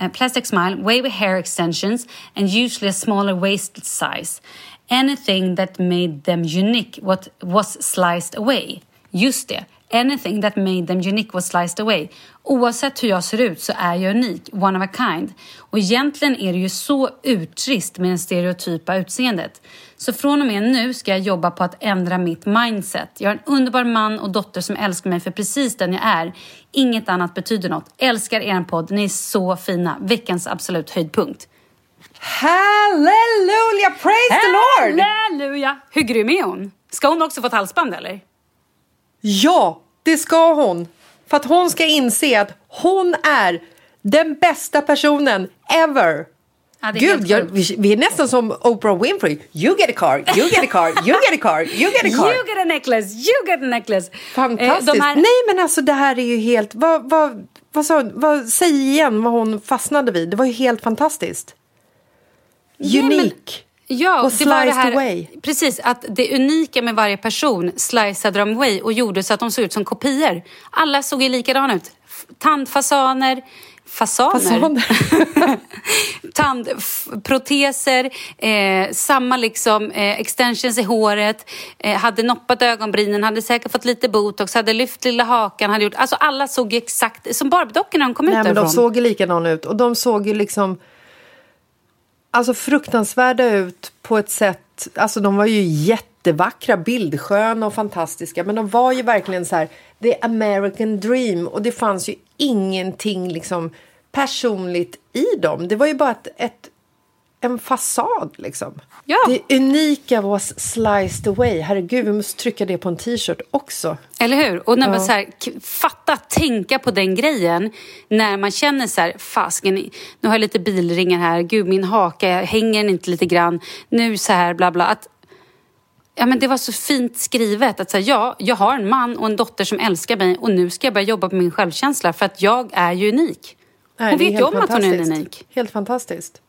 Speaker 1: a plastic smile, wavy hair extensions, and usually a smaller waist size. Anything that made them unique what was sliced away. Just det, Anything that made them unique was sliced away. Oavsett hur jag ser ut så är jag unik, one of a kind. Och egentligen är det ju så urtrist med det stereotypa utseendet. Så från och med nu ska jag jobba på att ändra mitt mindset. Jag har en underbar man och dotter som älskar mig för precis den jag är. Inget annat betyder något. Älskar er podd, ni är så fina. Veckans absolut höjdpunkt.
Speaker 2: Halleluja, praise
Speaker 1: Halleluja. the Lord! Halleluja! Hur grym är hon? Ska hon också få ett halsband eller?
Speaker 2: Ja, det ska hon. För att hon ska inse att hon är den bästa personen ever. Ja, Gud, jag, vi, vi, är nästan som Oprah Winfrey. You get a car, you get a car, you get a car, you get a car.
Speaker 1: You get a necklace, you get a necklace.
Speaker 2: Fantastiskt. Eh, här... Nej, men alltså det här är ju helt... Vad, vad, vad, sa, vad, säg igen vad hon fastnade vid. Det var ju helt fantastiskt. Unik.
Speaker 1: Ja,
Speaker 2: och sliced det här, away.
Speaker 1: Precis, att det unika med varje person sliceade de away och gjorde så att de såg ut som kopior. Alla såg ju likadana ut. Tandfasaner, fasaner, fasaner. tandproteser, eh, samma liksom eh, extensions i håret, eh, hade noppat ögonbrynen, hade säkert fått lite botox, hade lyft lilla hakan, hade gjort, alltså alla såg exakt som Barbie-dockorna de kom Nej, ut
Speaker 2: därifrån.
Speaker 1: De
Speaker 2: såg likadana ut och de såg ju liksom alltså fruktansvärda ut på ett sätt. Alltså de var ju jättevackra, bildsköna och fantastiska. Men de var ju verkligen så här, the American dream. Och det fanns ju ingenting liksom personligt i dem. Det var ju bara ett, ett en fasad liksom.
Speaker 1: Ja.
Speaker 2: Det unika was sliced away. Herregud, vi måste trycka det på en t-shirt också.
Speaker 1: Eller hur? Och när man så här, fatta, tänka på den grejen när man känner så här, fasken, nu har jag lite bilringar här, gud min haka, hänger den inte lite grann, nu så här, bla bla. Att, ja, men det var så fint skrivet att säga ja, jag har en man och en dotter som älskar mig och nu ska jag börja jobba på min självkänsla för att jag är ju unik. Hon vet ju om att hon är unik.
Speaker 2: Helt fantastiskt.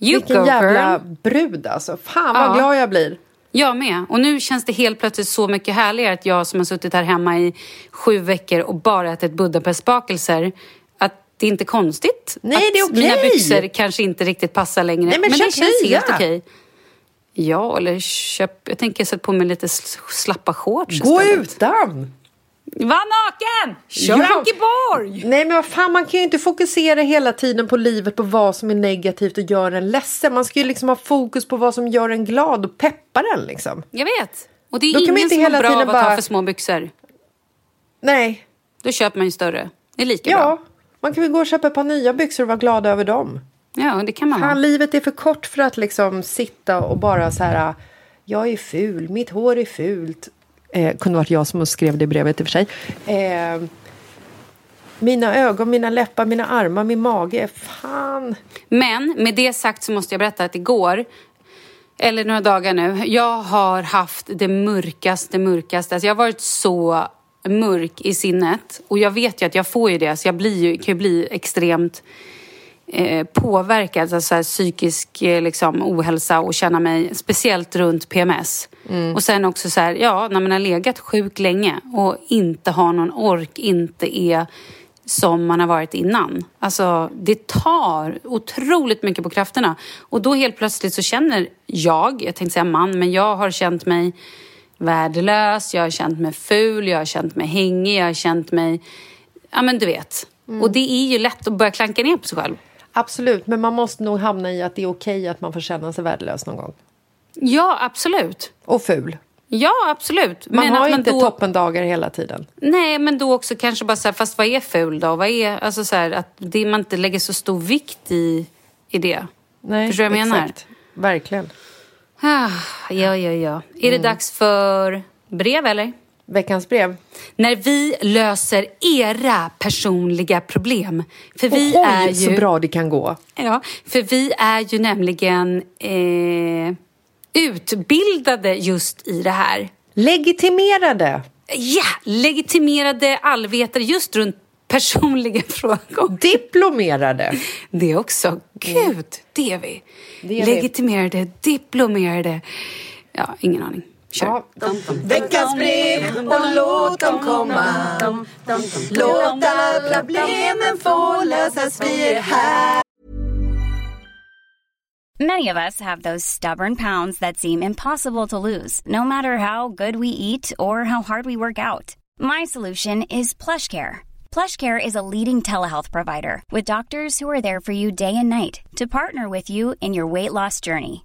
Speaker 1: You
Speaker 2: Vilken jävla girl. brud alltså. Fan vad ja. glad jag blir.
Speaker 1: Jag med. Och nu känns det helt plötsligt så mycket härligare att jag som har suttit här hemma i sju veckor och bara ätit Budapestbakelser att det är inte konstigt
Speaker 2: Nej,
Speaker 1: att
Speaker 2: det är okay.
Speaker 1: mina byxor kanske inte riktigt passar längre.
Speaker 2: Nej, men,
Speaker 1: men det känns
Speaker 2: nya.
Speaker 1: helt okej. Ja, eller köp... Jag tänker sätta på mig lite slappa shorts
Speaker 2: Gå istället. utan!
Speaker 1: Var naken! Kör ja. Ankeborg!
Speaker 2: Nej men vad fan, man kan ju inte fokusera hela tiden på livet på vad som är negativt och gör en ledsen. Man ska ju liksom ha fokus på vad som gör en glad och peppar en liksom.
Speaker 1: Jag vet. Och det är Då ingen som mår bra av att bara... ha för små byxor.
Speaker 2: Nej.
Speaker 1: Då köper man ju större. Det är lika
Speaker 2: ja.
Speaker 1: bra.
Speaker 2: Ja, man kan väl gå och köpa ett par nya byxor och vara glad över dem.
Speaker 1: Ja, det kan man
Speaker 2: Fan, livet är för kort för att liksom sitta och bara så här... Jag är ful, mitt hår är fult. Eh, kunde varit jag som skrev det brevet i och för sig. Eh, mina ögon, mina läppar, mina armar, min mage. Fan.
Speaker 1: Men med det sagt så måste jag berätta att igår eller några dagar nu. Jag har haft det mörkaste, mörkaste. Alltså jag har varit så mörk i sinnet. Och jag vet ju att jag får ju det. Så jag blir ju, kan ju bli extremt eh, påverkad, alltså här, psykisk eh, liksom, ohälsa och känna mig speciellt runt PMS. Mm. Och sen också så här, ja, när man har legat sjuk länge och inte har någon ork, inte är som man har varit innan. Alltså, det tar otroligt mycket på krafterna. Och då helt plötsligt så känner jag, jag tänkte säga man, men jag har känt mig värdelös, jag har känt mig ful, jag har känt mig hängig, jag har känt mig... Ja, men du vet. Mm. Och det är ju lätt att börja klanka ner på sig själv.
Speaker 2: Absolut, men man måste nog hamna i att det är okej att man får känna sig värdelös någon gång.
Speaker 1: Ja, absolut.
Speaker 2: Och ful.
Speaker 1: Ja, absolut.
Speaker 2: Man men har att man inte då... toppendagar hela tiden.
Speaker 1: Nej, men då också kanske bara så här, fast vad är ful då? Vad är, alltså så här, att det, man inte lägger så stor vikt i, i det.
Speaker 2: Nej,
Speaker 1: Förstår du vad jag menar?
Speaker 2: Exakt. Verkligen.
Speaker 1: Ah, ja, ja, ja. Är mm. det dags för brev eller?
Speaker 2: Veckans brev.
Speaker 1: När vi löser era personliga problem. För vi
Speaker 2: oj,
Speaker 1: är ju...
Speaker 2: så bra det kan gå.
Speaker 1: Ja, för vi är ju nämligen eh, utbildade just i det här.
Speaker 2: Legitimerade.
Speaker 1: Ja, legitimerade allvetare just runt personliga frågor.
Speaker 2: Diplomerade.
Speaker 1: Det också. Gud, det är vi. Det är legitimerade, vi. diplomerade. Ja, ingen aning. Kör.
Speaker 5: Veckans brev och låt dem komma. Låt alla problemen få lösas, vi är här.
Speaker 6: Many of us have those stubborn pounds that seem impossible to lose, no matter how good we eat or how hard we work out. My solution is PlushCare. PlushCare is a leading telehealth provider with doctors who are there for you day and night to partner with you in your weight loss journey.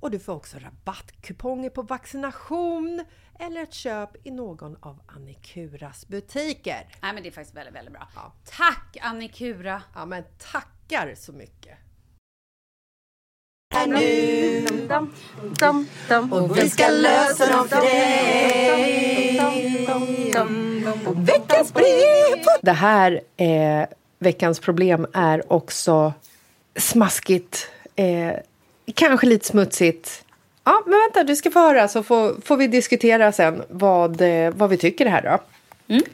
Speaker 2: och du får också rabattkuponger på vaccination eller ett köp i någon av Annikuras butiker.
Speaker 1: Nej men det är faktiskt väldigt, väldigt bra. Ja. Tack Annikura!
Speaker 2: Ja men tackar så mycket!
Speaker 5: Är nu och vi ska lösa dem för dig. Veckans brev!
Speaker 2: Det här eh, veckans problem är också smaskigt, eh, kanske lite smutsigt Ja, men vänta, du ska få höra så får, får vi diskutera sen vad, eh, vad vi tycker här då. Mm.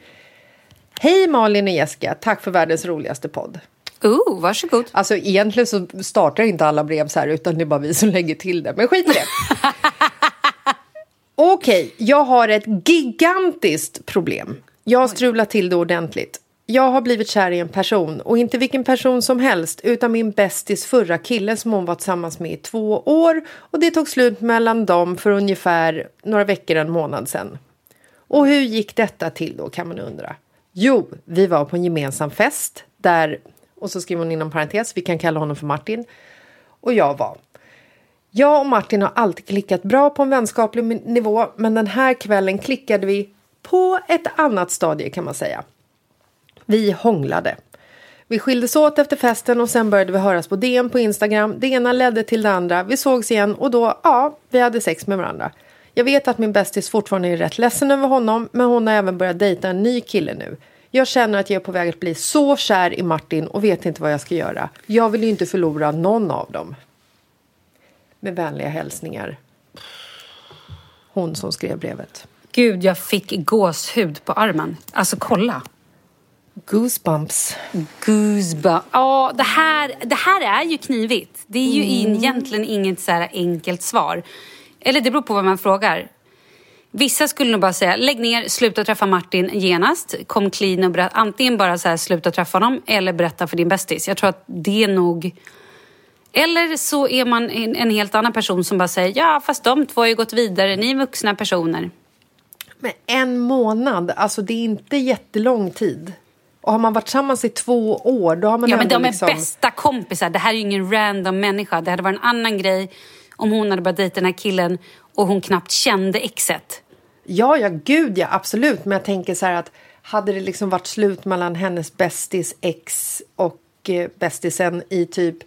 Speaker 2: Hej Malin och Jessica, tack för världens roligaste podd.
Speaker 1: Oh, varsågod.
Speaker 2: Alltså egentligen så startar inte alla brev så här utan det är bara vi som lägger till det. Men skit i det. Okej, okay, jag har ett gigantiskt problem. Jag har strulat till det ordentligt. Jag har blivit kär i en person och inte vilken person som helst utan min bästis förra kille som hon var tillsammans med i två år och det tog slut mellan dem för ungefär några veckor, en månad sedan. Och hur gick detta till då kan man undra? Jo, vi var på en gemensam fest där, och så skriver hon inom parentes, vi kan kalla honom för Martin, och jag var. Jag och Martin har alltid klickat bra på en vänskaplig nivå men den här kvällen klickade vi på ett annat stadie kan man säga. Vi hånglade. Vi skildes åt efter festen och sen började vi höras på DM på Instagram. Det ena ledde till det andra. Vi sågs igen och då, ja, vi hade sex med varandra. Jag vet att min bästis fortfarande är rätt ledsen över honom, men hon har även börjat dejta en ny kille nu. Jag känner att jag är på väg att bli så kär i Martin och vet inte vad jag ska göra. Jag vill ju inte förlora någon av dem. Med vänliga hälsningar. Hon som skrev brevet.
Speaker 1: Gud, jag fick gåshud på armen. Alltså kolla.
Speaker 2: Goosebumps.
Speaker 1: Goosebumps. Ja, det här, det här är ju knivigt. Det är ju mm. egentligen inget så här enkelt svar. Eller det beror på vad man frågar. Vissa skulle nog bara säga lägg ner, sluta träffa Martin genast. Kom clean och berätta. Antingen bara så här, sluta träffa honom eller berätta för din bästis. Jag tror att det är nog... Eller så är man en, en helt annan person som bara säger ja fast de två har ju gått vidare, ni är vuxna personer.
Speaker 2: Men en månad, alltså det är inte jättelång tid Och har man varit tillsammans i två år då har man
Speaker 1: Ja men de är
Speaker 2: liksom...
Speaker 1: bästa kompisar. Det här är ju ingen random människa. Det hade varit en annan grej om hon hade börjat dejta den här killen och hon knappt kände exet.
Speaker 2: Ja, ja, gud ja, absolut. Men jag tänker så här att hade det liksom varit slut mellan hennes bästis ex och eh, bästisen i typ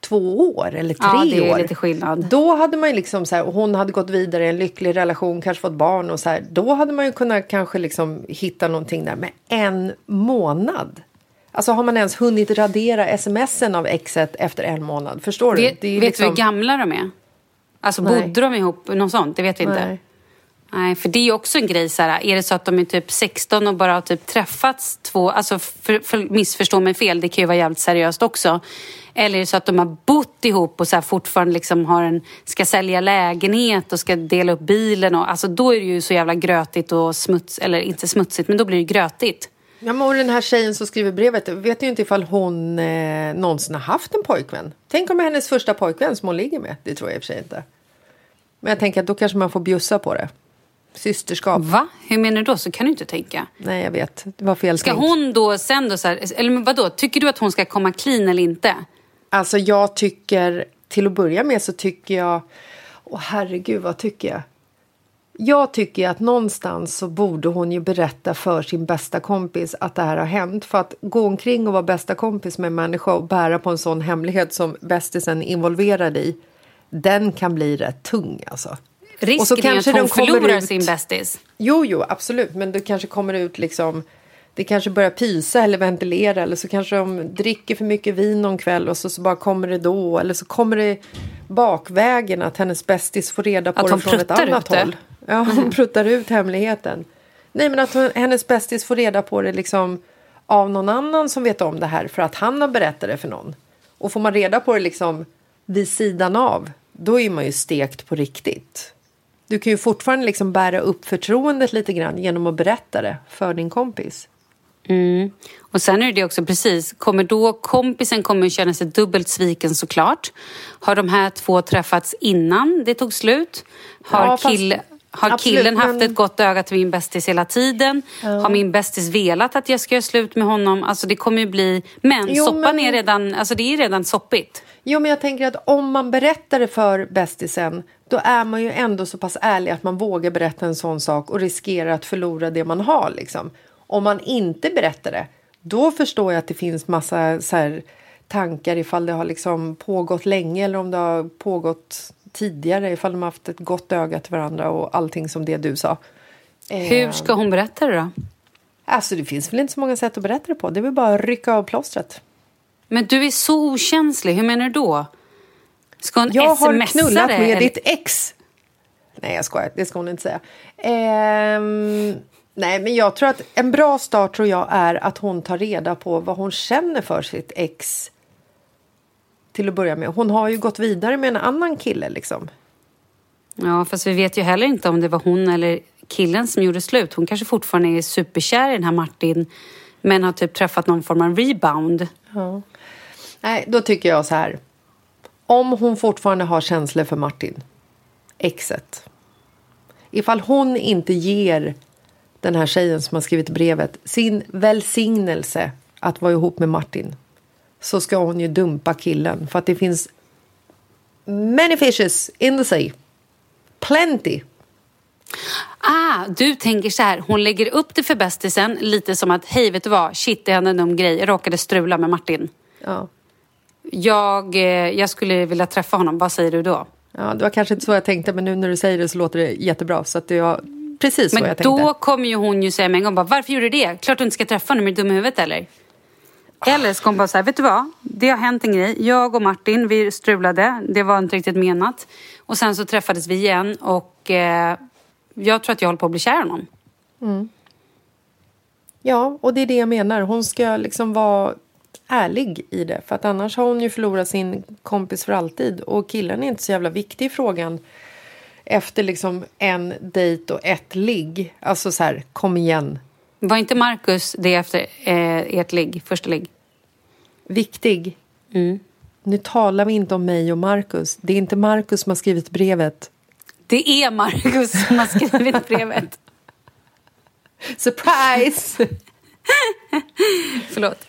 Speaker 2: två år eller tre
Speaker 1: ja, det är
Speaker 2: år.
Speaker 1: lite skillnad.
Speaker 2: Då hade man ju liksom så här, och hon hade gått vidare i en lycklig relation, kanske fått barn och så här. Då hade man ju kunnat kanske liksom hitta någonting där. Men en månad? Alltså har man ens hunnit radera smsen av exet efter en månad? Förstår du?
Speaker 1: Vet, vet liksom... du hur gamla de är? Alltså Nej. bodde de ihop, något sånt? Det vet vi inte. Nej. Nej, för det är ju också en grej så här, är det så att de är typ 16 och bara har typ träffats två, alltså för, för, missförstå mig fel, det kan ju vara jävligt seriöst också. Eller är det så att de har bott ihop och så fortfarande liksom har en, ska sälja lägenhet och ska dela upp bilen och alltså då är det ju så jävla grötigt och smuts, eller inte smutsigt, men då blir det grötigt.
Speaker 2: Ja, men och den här tjejen som skriver brevet vet ju inte ifall hon eh, någonsin har haft en pojkvän. Tänk om det är hennes första pojkvän som hon ligger med. Det tror jag i och för sig inte. Men jag tänker att då kanske man får bjussa på det. Systerskap.
Speaker 1: Va? Hur menar du då? Så kan du inte tänka.
Speaker 2: Nej, jag vet. Det var fel
Speaker 1: Ska
Speaker 2: tänk.
Speaker 1: hon då sen då så här, eller vadå? Tycker du att hon ska komma clean eller inte?
Speaker 2: Alltså jag tycker, till att börja med så tycker jag, åh herregud vad tycker jag? Jag tycker att någonstans så borde hon ju berätta för sin bästa kompis att det här har hänt. För att gå omkring och vara bästa kompis med en människa och bära på en sån hemlighet som bästisen är involverad i, den kan bli rätt tung alltså.
Speaker 1: Risken och så kanske är att hon förlorar ut... sin bästis.
Speaker 2: Jo, jo, absolut. Men det kanske kommer ut liksom... Det kanske börjar pysa eller ventilera eller så kanske de dricker för mycket vin någon kväll och så, så bara kommer det då. Eller så kommer det bakvägen att hennes bästis får reda på att det från ett annat håll. Ja, hon mm. pruttar ut hemligheten. Nej, men att hon, hennes bästis får reda på det liksom av någon annan som vet om det här för att han har berättat det för någon. Och får man reda på det liksom vid sidan av, då är man ju stekt på riktigt. Du kan ju fortfarande liksom bära upp förtroendet lite grann genom att berätta det för din kompis.
Speaker 1: Mm. Och sen är det också precis, kommer då kompisen kommer känna sig dubbelt sviken såklart. Har de här två träffats innan det tog slut? Har, ja, kill, har Absolut, killen haft ett gott öga till min bästis hela tiden? Ja. Har min bästis velat att jag ska göra slut med honom? Alltså det kommer ju bli... Men jo, soppan men... är redan, alltså det är redan soppigt.
Speaker 2: Jo, men jag tänker att om man berättar det för bästisen då är man ju ändå så pass ärlig att man vågar berätta en sån sak och riskerar att förlora det man har. Liksom. Om man inte berättar det, då förstår jag att det finns massa så här, tankar ifall det har liksom pågått länge eller om det har pågått tidigare, ifall de haft ett gott öga till varandra och allting som det du sa.
Speaker 1: Hur ska hon berätta det då?
Speaker 2: Alltså det finns väl inte så många sätt att berätta det på. Det är väl bara att rycka av plåstret.
Speaker 1: Men du är så okänslig. Hur menar du då? Ska hon
Speaker 2: jag har knullat med eller? ditt ex. Nej, jag skojar. Det ska hon inte säga. Ehm, nej, men jag tror att en bra start tror jag är att hon tar reda på vad hon känner för sitt ex. Till att börja med. Hon har ju gått vidare med en annan kille liksom.
Speaker 1: Ja, fast vi vet ju heller inte om det var hon eller killen som gjorde slut. Hon kanske fortfarande är superkär i den här Martin men har typ träffat någon form av rebound.
Speaker 2: Ja. Nej, då tycker jag så här. Om hon fortfarande har känslor för Martin, exet. Ifall hon inte ger den här tjejen som har skrivit brevet sin välsignelse att vara ihop med Martin så ska hon ju dumpa killen för att det finns many fishes in the sea. Plenty.
Speaker 1: Ah, du tänker så här, hon lägger upp det för bästisen lite som att hej vet du vad, shit det hände en dum grej, jag råkade strula med Martin.
Speaker 2: Ja.
Speaker 1: Jag, eh, jag skulle vilja träffa honom, vad säger du då?
Speaker 2: Ja, det var kanske inte så jag tänkte men nu när du säger det så låter det jättebra så att det var precis
Speaker 1: men
Speaker 2: så jag tänkte.
Speaker 1: Men då kommer ju hon ju säga med en gång bara, varför gjorde du det? Klart du inte ska träffa honom, är du dum i huvudet eller? Eller ska hon bara säga, vet du vad? Det har hänt en grej. Jag och Martin, vi strulade. Det var inte riktigt menat. Och sen så träffades vi igen och eh, jag tror att jag håller på att bli kär i honom.
Speaker 2: Mm. Ja, och det är det jag menar. Hon ska liksom vara ärlig i det. För att annars har hon ju förlorat sin kompis för alltid. Och killen är inte så jävla viktig i frågan. Efter liksom en dejt och ett ligg. Alltså så här, kom igen.
Speaker 1: Var inte Marcus det efter eh, ert ligg, första ligg?
Speaker 2: Viktig?
Speaker 1: Mm.
Speaker 2: Nu talar vi inte om mig och Marcus. Det är inte Marcus som har skrivit brevet.
Speaker 1: Det är Marcus som har skrivit brevet.
Speaker 2: Surprise!
Speaker 1: Förlåt.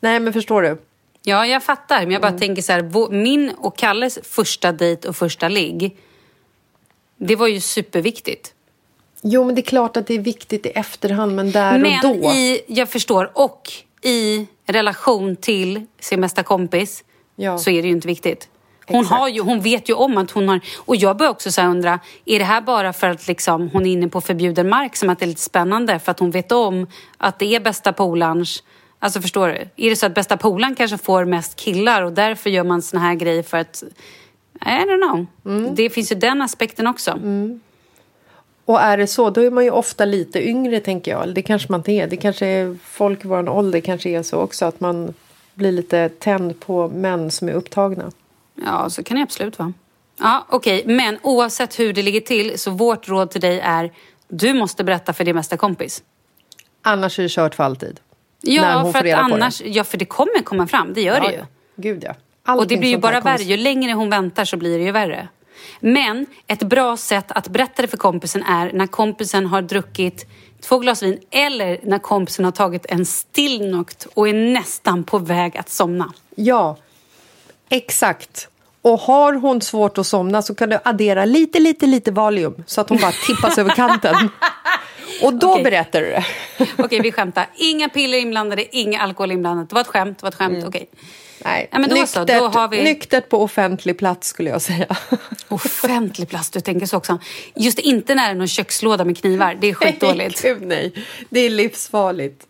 Speaker 2: Nej, men förstår du?
Speaker 1: Ja, jag fattar. Men jag bara mm. tänker så här, min och Kalles första dejt och första ligg, det var ju superviktigt.
Speaker 2: Jo, men det är klart att det är viktigt i efterhand, men där
Speaker 1: men
Speaker 2: och då.
Speaker 1: Men jag förstår, och i relation till sin bästa kompis ja. så är det ju inte viktigt. Hon, har ju, hon vet ju om att hon har... Och jag börjar också så undra, är det här bara för att liksom hon är inne på förbjuden mark som att det är lite spännande för att hon vet om att det är bästa polarns... Alltså förstår du? Är det så att bästa polaren kanske får mest killar och därför gör man såna här grejer för att... I don't know. Mm. Det finns ju den aspekten också.
Speaker 2: Mm. Och är det så, då är man ju ofta lite yngre tänker jag. Det kanske man inte är. Det kanske är folk i vår ålder kanske är så också att man blir lite tänd på män som är upptagna.
Speaker 1: Ja, så kan det absolut vara. Ja, okej. Okay. Men oavsett hur det ligger till så vårt råd till dig är du måste berätta för din bästa kompis.
Speaker 2: Annars är det kört för alltid.
Speaker 1: Ja, för att annars, ja, för det kommer komma fram. Det gör ja, det ju.
Speaker 2: Gud ja.
Speaker 1: Allting och det blir ju bara värre. Ju längre hon väntar så blir det ju värre. Men ett bra sätt att berätta det för kompisen är när kompisen har druckit två glas vin eller när kompisen har tagit en stillnokt och är nästan på väg att somna.
Speaker 2: Ja, exakt. Och har hon svårt att somna så kan du addera lite, lite, lite Valium så att hon bara tippas över kanten. Och då okay. berättar du det.
Speaker 1: Okej, okay, vi skämtar. Inga piller inblandade, inga alkohol inblandat. Det var ett skämt, det var ett skämt. Mm. Okej. Okay.
Speaker 2: Nej, ja, men då nyktert, så, då har vi... nyktert på offentlig plats skulle jag säga.
Speaker 1: Offentlig plats, du tänker så också. Just inte nära någon kökslåda med knivar, det är skitdåligt.
Speaker 2: Nej, nej. Det är livsfarligt.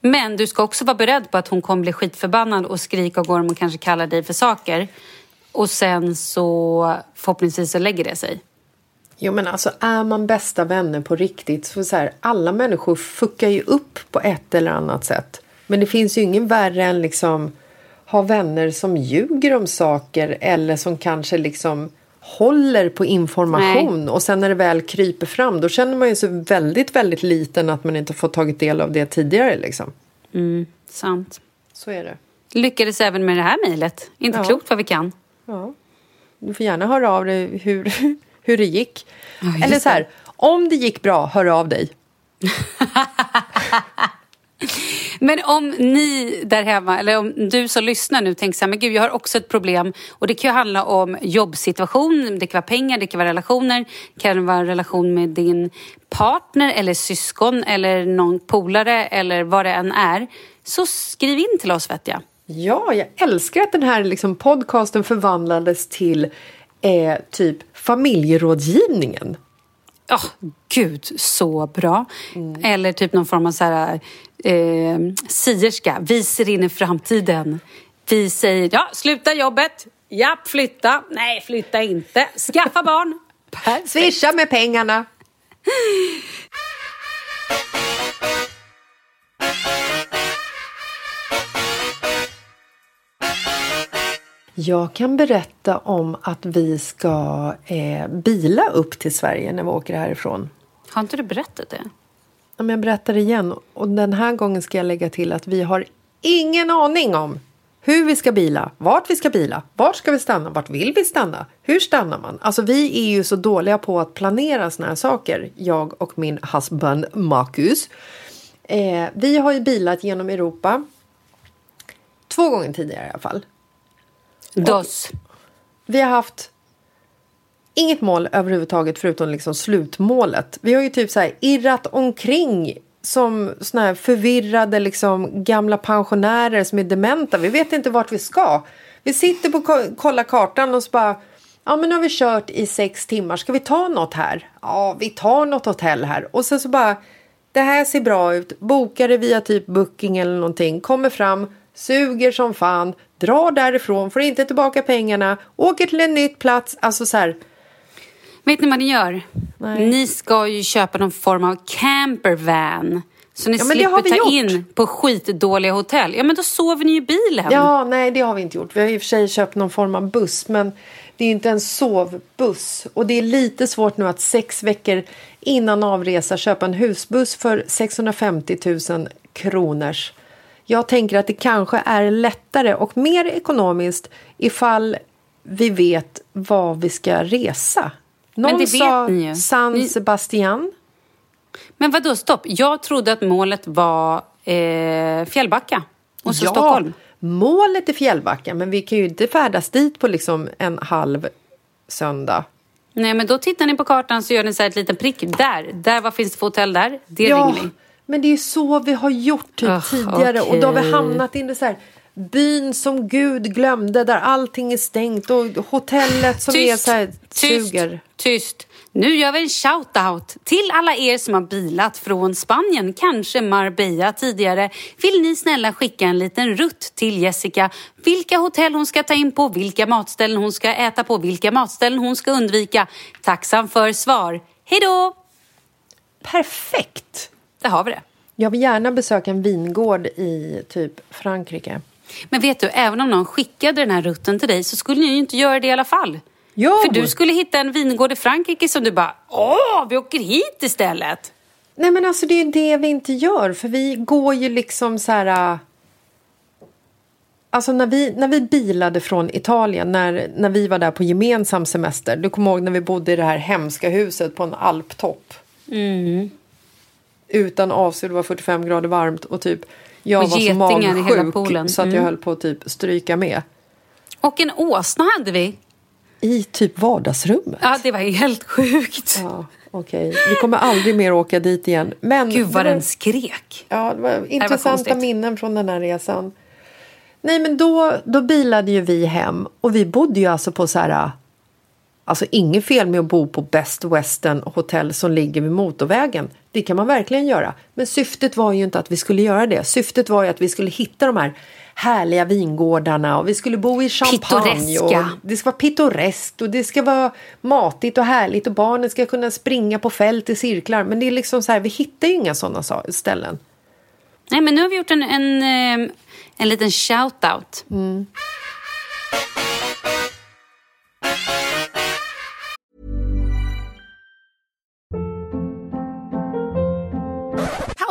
Speaker 1: Men du ska också vara beredd på att hon kommer bli skitförbannad och skrika och gorm och kanske kalla dig för saker. Och sen så förhoppningsvis så lägger det sig.
Speaker 2: Jo men alltså är man bästa vänner på riktigt så, så här, alla människor fuckar ju upp på ett eller annat sätt. Men det finns ju ingen värre än liksom ha vänner som ljuger om saker eller som kanske liksom håller på information Nej. och sen när det väl kryper fram då känner man ju sig väldigt, väldigt liten att man inte fått tagit del av det tidigare liksom.
Speaker 1: Mm, sant.
Speaker 2: Så är det.
Speaker 1: Lyckades även med det här mejlet. Inte ja. klokt vad vi kan.
Speaker 2: Ja. Du får gärna höra av dig hur, hur det gick. Ja, Eller så här, om det gick bra, hör av dig.
Speaker 1: Men om ni där hemma, eller om du som lyssnar nu tänker så här, men gud jag har också ett problem och det kan ju handla om jobbsituation, det kan vara pengar, det kan vara relationer, det kan vara en relation med din partner eller syskon eller någon polare eller vad det än är. Så skriv in till oss vet jag.
Speaker 2: Ja, jag älskar att den här liksom podcasten förvandlades till eh, typ familjerådgivningen.
Speaker 1: Ja, oh, gud så bra. Mm. Eller typ någon form av så här, eh, sierska. Vi ser in i framtiden. Vi säger ja, sluta jobbet. Ja, flytta. Nej, flytta inte. Skaffa barn.
Speaker 2: Perfekt. Swisha med pengarna. Jag kan berätta om att vi ska eh, bila upp till Sverige när vi åker härifrån.
Speaker 1: Har inte du berättat det?
Speaker 2: men jag berättar igen. Och den här gången ska jag lägga till att vi har ingen aning om hur vi ska bila, vart vi ska bila, vart ska vi stanna, vart vill vi stanna, hur stannar man? Alltså vi är ju så dåliga på att planera såna här saker, jag och min husband Marcus. Eh, vi har ju bilat genom Europa två gånger tidigare i alla fall.
Speaker 1: Dos.
Speaker 2: Vi har haft inget mål överhuvudtaget förutom liksom slutmålet. Vi har ju typ så här irrat omkring som såna här förvirrade liksom gamla pensionärer som är dementa. Vi vet inte vart vi ska. Vi sitter på kolla kartan och så bara Ja men nu har vi kört i sex timmar. Ska vi ta något här? Ja vi tar något hotell här. Och sen så bara Det här ser bra ut. Bokar det via typ booking eller någonting. Kommer fram. Suger som fan. Drar därifrån. Får inte tillbaka pengarna. Åker till en nytt plats. Alltså så här.
Speaker 1: Vet ni vad ni gör? Nej. Ni ska ju köpa någon form av campervan. Så ni ja, slipper ta gjort. in på skitdåliga hotell. Ja, men då sover ni i bilen.
Speaker 2: Ja, nej, det har vi inte gjort. Vi har i och för sig köpt någon form av buss, men det är inte en sovbuss. Och det är lite svårt nu att sex veckor innan avresa köpa en husbuss för 650 000 kronors. Jag tänker att det kanske är lättare och mer ekonomiskt ifall vi vet var vi ska resa. Någon sa San Sebastian.
Speaker 1: Men vad då stopp? Jag trodde att målet var eh, Fjällbacka och så ja, Stockholm.
Speaker 2: Målet är Fjällbacka, men vi kan ju inte färdas dit på liksom en halv söndag.
Speaker 1: Nej, men då tittar ni på kartan så gör ni så här ett litet prick. Där, där vad finns det för hotell där? Det ja, ringer ni.
Speaker 2: Men det är ju så vi har gjort typ, oh, tidigare okay. och då har vi hamnat i det så här byn som Gud glömde där allting är stängt och hotellet som tyst, är så här suger.
Speaker 1: Tyst, tyst. Nu gör vi en shout-out till alla er som har bilat från Spanien, kanske Marbella tidigare. Vill ni snälla skicka en liten rutt till Jessica vilka hotell hon ska ta in på, vilka matställen hon ska äta på, vilka matställen hon ska undvika. Tacksam för svar. Hej då!
Speaker 2: Perfekt!
Speaker 1: Där har vi det.
Speaker 2: Jag vill gärna besöka en vingård i typ Frankrike.
Speaker 1: Men vet du, även om någon skickade den här rutten till dig så skulle ni ju inte göra det i alla fall. Jo. För du skulle hitta en vingård i Frankrike som du bara, åh, vi åker hit istället.
Speaker 2: Nej men alltså det är ju det vi inte gör, för vi går ju liksom så här... Äh, alltså när vi, när vi bilade från Italien, när, när vi var där på gemensam semester. Du kommer ihåg när vi bodde i det här hemska huset på en alptopp.
Speaker 1: Mm.
Speaker 2: Utan AC, det var 45 grader varmt och typ jag och var så magsjuk så att jag mm. höll på att typ stryka med.
Speaker 1: Och en åsna hade vi.
Speaker 2: I typ vardagsrummet?
Speaker 1: Ja, det var helt sjukt.
Speaker 2: Ja, Okej, okay. vi kommer aldrig mer åka dit igen. Men
Speaker 1: Gud vad den skrek.
Speaker 2: Ja, det var intressanta det var minnen från den här resan. Nej, men då, då bilade ju vi hem och vi bodde ju alltså på så här... Alltså inget fel med att bo på Best Western hotell som ligger vid motorvägen. Det kan man verkligen göra. Men syftet var ju inte att vi skulle göra det. Syftet var ju att vi skulle hitta de här härliga vingårdarna och vi skulle bo i champagne. Och det ska vara pittoreskt och det ska vara matigt och härligt och barnen ska kunna springa på fält i cirklar. Men det är liksom så här, vi hittar ju inga sådana ställen.
Speaker 1: Nej, men nu har vi gjort en, en, eh, en liten shout-out.
Speaker 2: Mm.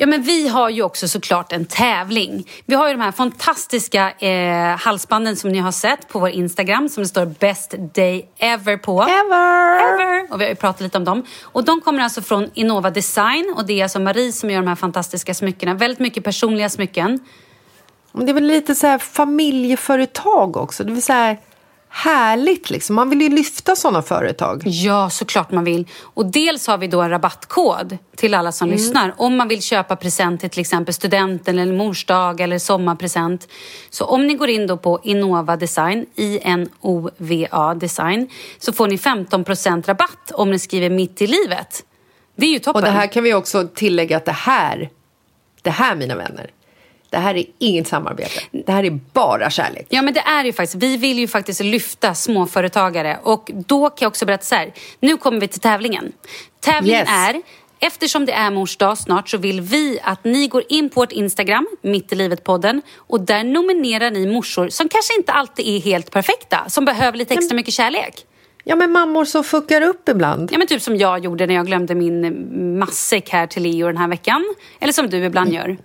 Speaker 1: Ja, men vi har ju också såklart en tävling. Vi har ju de här fantastiska eh, halsbanden som ni har sett på vår Instagram som det står Best Day Ever på.
Speaker 2: Ever!
Speaker 1: Ever! Och vi har ju pratat lite om dem. Och de kommer alltså från Innova Design och det är alltså Marie som gör de här fantastiska smyckena. Väldigt mycket personliga smycken.
Speaker 2: Det är väl lite så här familjeföretag också. Det vill säga härligt. Liksom. Man vill ju lyfta sådana företag.
Speaker 1: Ja, såklart man vill. Och dels har vi då en rabattkod till alla som mm. lyssnar. Om man vill köpa present till till exempel studenten eller mors dag eller sommarpresent. Så om ni går in då på Innova Design, I-N-O-V-A Design, så får ni 15% rabatt om ni skriver mitt i livet. Det är ju toppen.
Speaker 2: Och det här kan vi också tillägga att det här, det här mina vänner, det här är inget samarbete. Det här är bara kärlek.
Speaker 1: Ja, men det är ju faktiskt. Vi vill ju faktiskt lyfta småföretagare och då kan jag också berätta så här. Nu kommer vi till tävlingen. Tävlingen yes. är eftersom det är mors dag snart så vill vi att ni går in på vårt Instagram, Mitt i livet-podden och där nominerar ni morsor som kanske inte alltid är helt perfekta, som behöver lite extra mycket kärlek.
Speaker 2: Ja, men mammor som fuckar upp ibland.
Speaker 1: Ja, men typ som jag gjorde när jag glömde min matsäck här till Leo den här veckan. Eller som du ibland gör.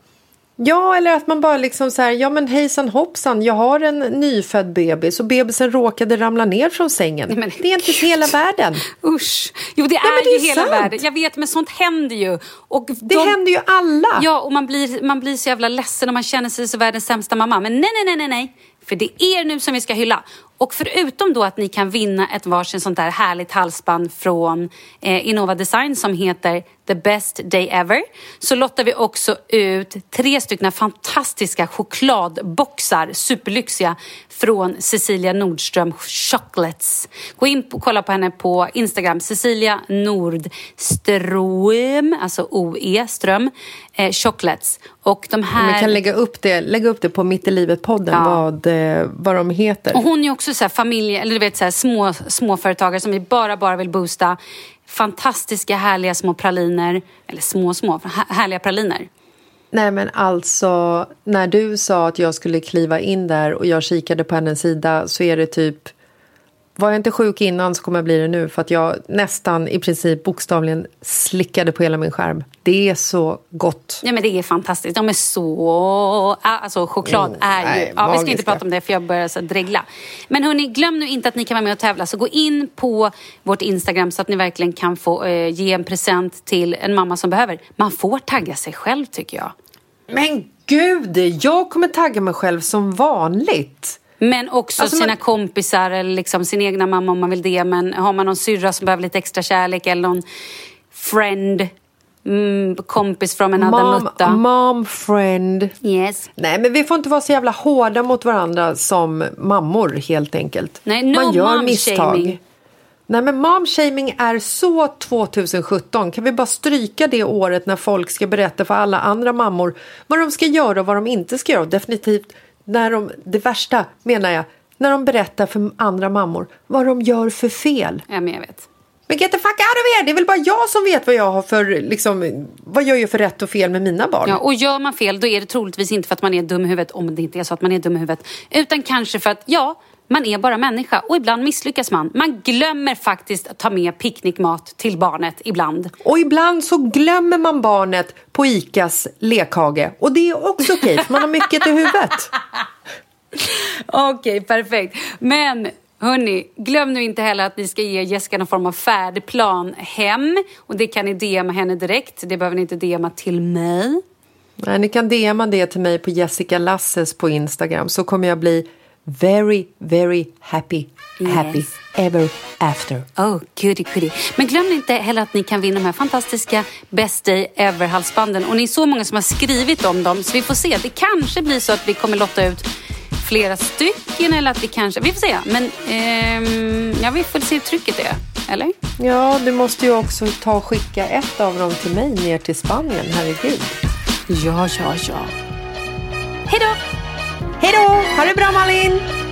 Speaker 2: Ja, eller att man bara liksom så här, ja men hejsan hoppsan, jag har en nyfödd bebis och bebisen råkade ramla ner från sängen. Nej, men, det är inte hela världen.
Speaker 1: Usch. Jo, det är, Nej, det är ju hela världen. Jag vet, men sånt händer ju.
Speaker 2: Och det de... händer ju alla.
Speaker 1: Ja, och man blir, man blir så jävla ledsen och man känner sig som världens sämsta mamma. Men nej, nej, nej, nej, nej. För det är er nu som vi ska hylla. Och förutom då att ni kan vinna ett varsin sånt där härligt halsband från eh, Innova Design som heter The Best Day Ever så lottar vi också ut tre stycken fantastiska chokladboxar, superlyxiga, från Cecilia Nordström Chocolates. Gå in och kolla på henne på Instagram, Cecilia Nordström, alltså OE, Ström, eh, Chocolates. Och de här...
Speaker 2: Vi kan lägga upp det, lägga upp det på Mitt i livet-podden, ja. vad, eh, vad de heter.
Speaker 1: Och hon är också så familje, eller du vet, så här, små, småföretagare som vi bara, bara vill boosta. Fantastiska, härliga små praliner. Eller små, små, härliga praliner.
Speaker 2: Nej men alltså, när du sa att jag skulle kliva in där och jag kikade på hennes sida så är det typ var jag inte sjuk innan så kommer jag bli det nu för att jag nästan i princip bokstavligen slickade på hela min skärm. Det är så gott.
Speaker 1: Ja men det är fantastiskt. De är så... Alltså choklad mm, är nej, ju... Ja, vi ska inte prata om det för jag börjar så dregla. Men hörni, glöm nu inte att ni kan vara med och tävla. Så gå in på vårt Instagram så att ni verkligen kan få eh, ge en present till en mamma som behöver. Man får tagga sig själv tycker jag.
Speaker 2: Men gud, jag kommer tagga mig själv som vanligt.
Speaker 1: Men också alltså sina man... kompisar eller liksom sin egna mamma om man vill det. Men har man någon syrra som behöver lite extra kärlek eller någon friend Mm, kompis från en annan mutta.
Speaker 2: Mom friend.
Speaker 1: Yes.
Speaker 2: Nej, men vi får inte vara så jävla hårda mot varandra som mammor helt enkelt.
Speaker 1: Nej, no Man gör misstag. Shaming.
Speaker 2: Nej, men momshaming är så 2017. Kan vi bara stryka det året när folk ska berätta för alla andra mammor vad de ska göra och vad de inte ska göra? Definitivt när de, det värsta menar jag, när de berättar för andra mammor vad de gör för fel.
Speaker 1: Ja, men jag vet.
Speaker 2: Men get the fuck out of here! Det är väl bara jag som vet vad jag har för, liksom, vad jag gör för rätt och fel med mina barn.
Speaker 1: Ja, och gör man fel då är det troligtvis inte för att man är dum i huvudet, om det inte är så att man är dum i huvudet, utan kanske för att, ja, man är bara människa och ibland misslyckas man. Man glömmer faktiskt att ta med picknickmat till barnet ibland.
Speaker 2: Och ibland så glömmer man barnet på ICAs lekhage. Och det är också okej, okay, för man har mycket i huvudet.
Speaker 1: Okej, okay, perfekt. Men Hörni, glöm nu inte heller att ni ska ge Jessica någon form av färdplan hem. Och det kan ni DMa henne direkt. Det behöver ni inte DMa till mig.
Speaker 2: Nej, ni kan DMa det till mig på Jessica Lasses på Instagram så kommer jag bli very, very happy, yes. happy ever after.
Speaker 1: Oh, goody, goody. Men glöm inte heller att ni kan vinna de här fantastiska Best Day Ever-halsbanden. Och ni är så många som har skrivit om dem, så vi får se. Det kanske blir så att vi kommer lotta ut flera stycken eller att vi kanske... Vi får se. Men ehm, ja, vi får se hur trycket är. Eller?
Speaker 2: Ja, du måste ju också ta och skicka ett av dem till mig ner till Spanien. Herregud.
Speaker 1: Ja, ja, ja. Hej då!
Speaker 2: Hej då! Ha det bra Malin!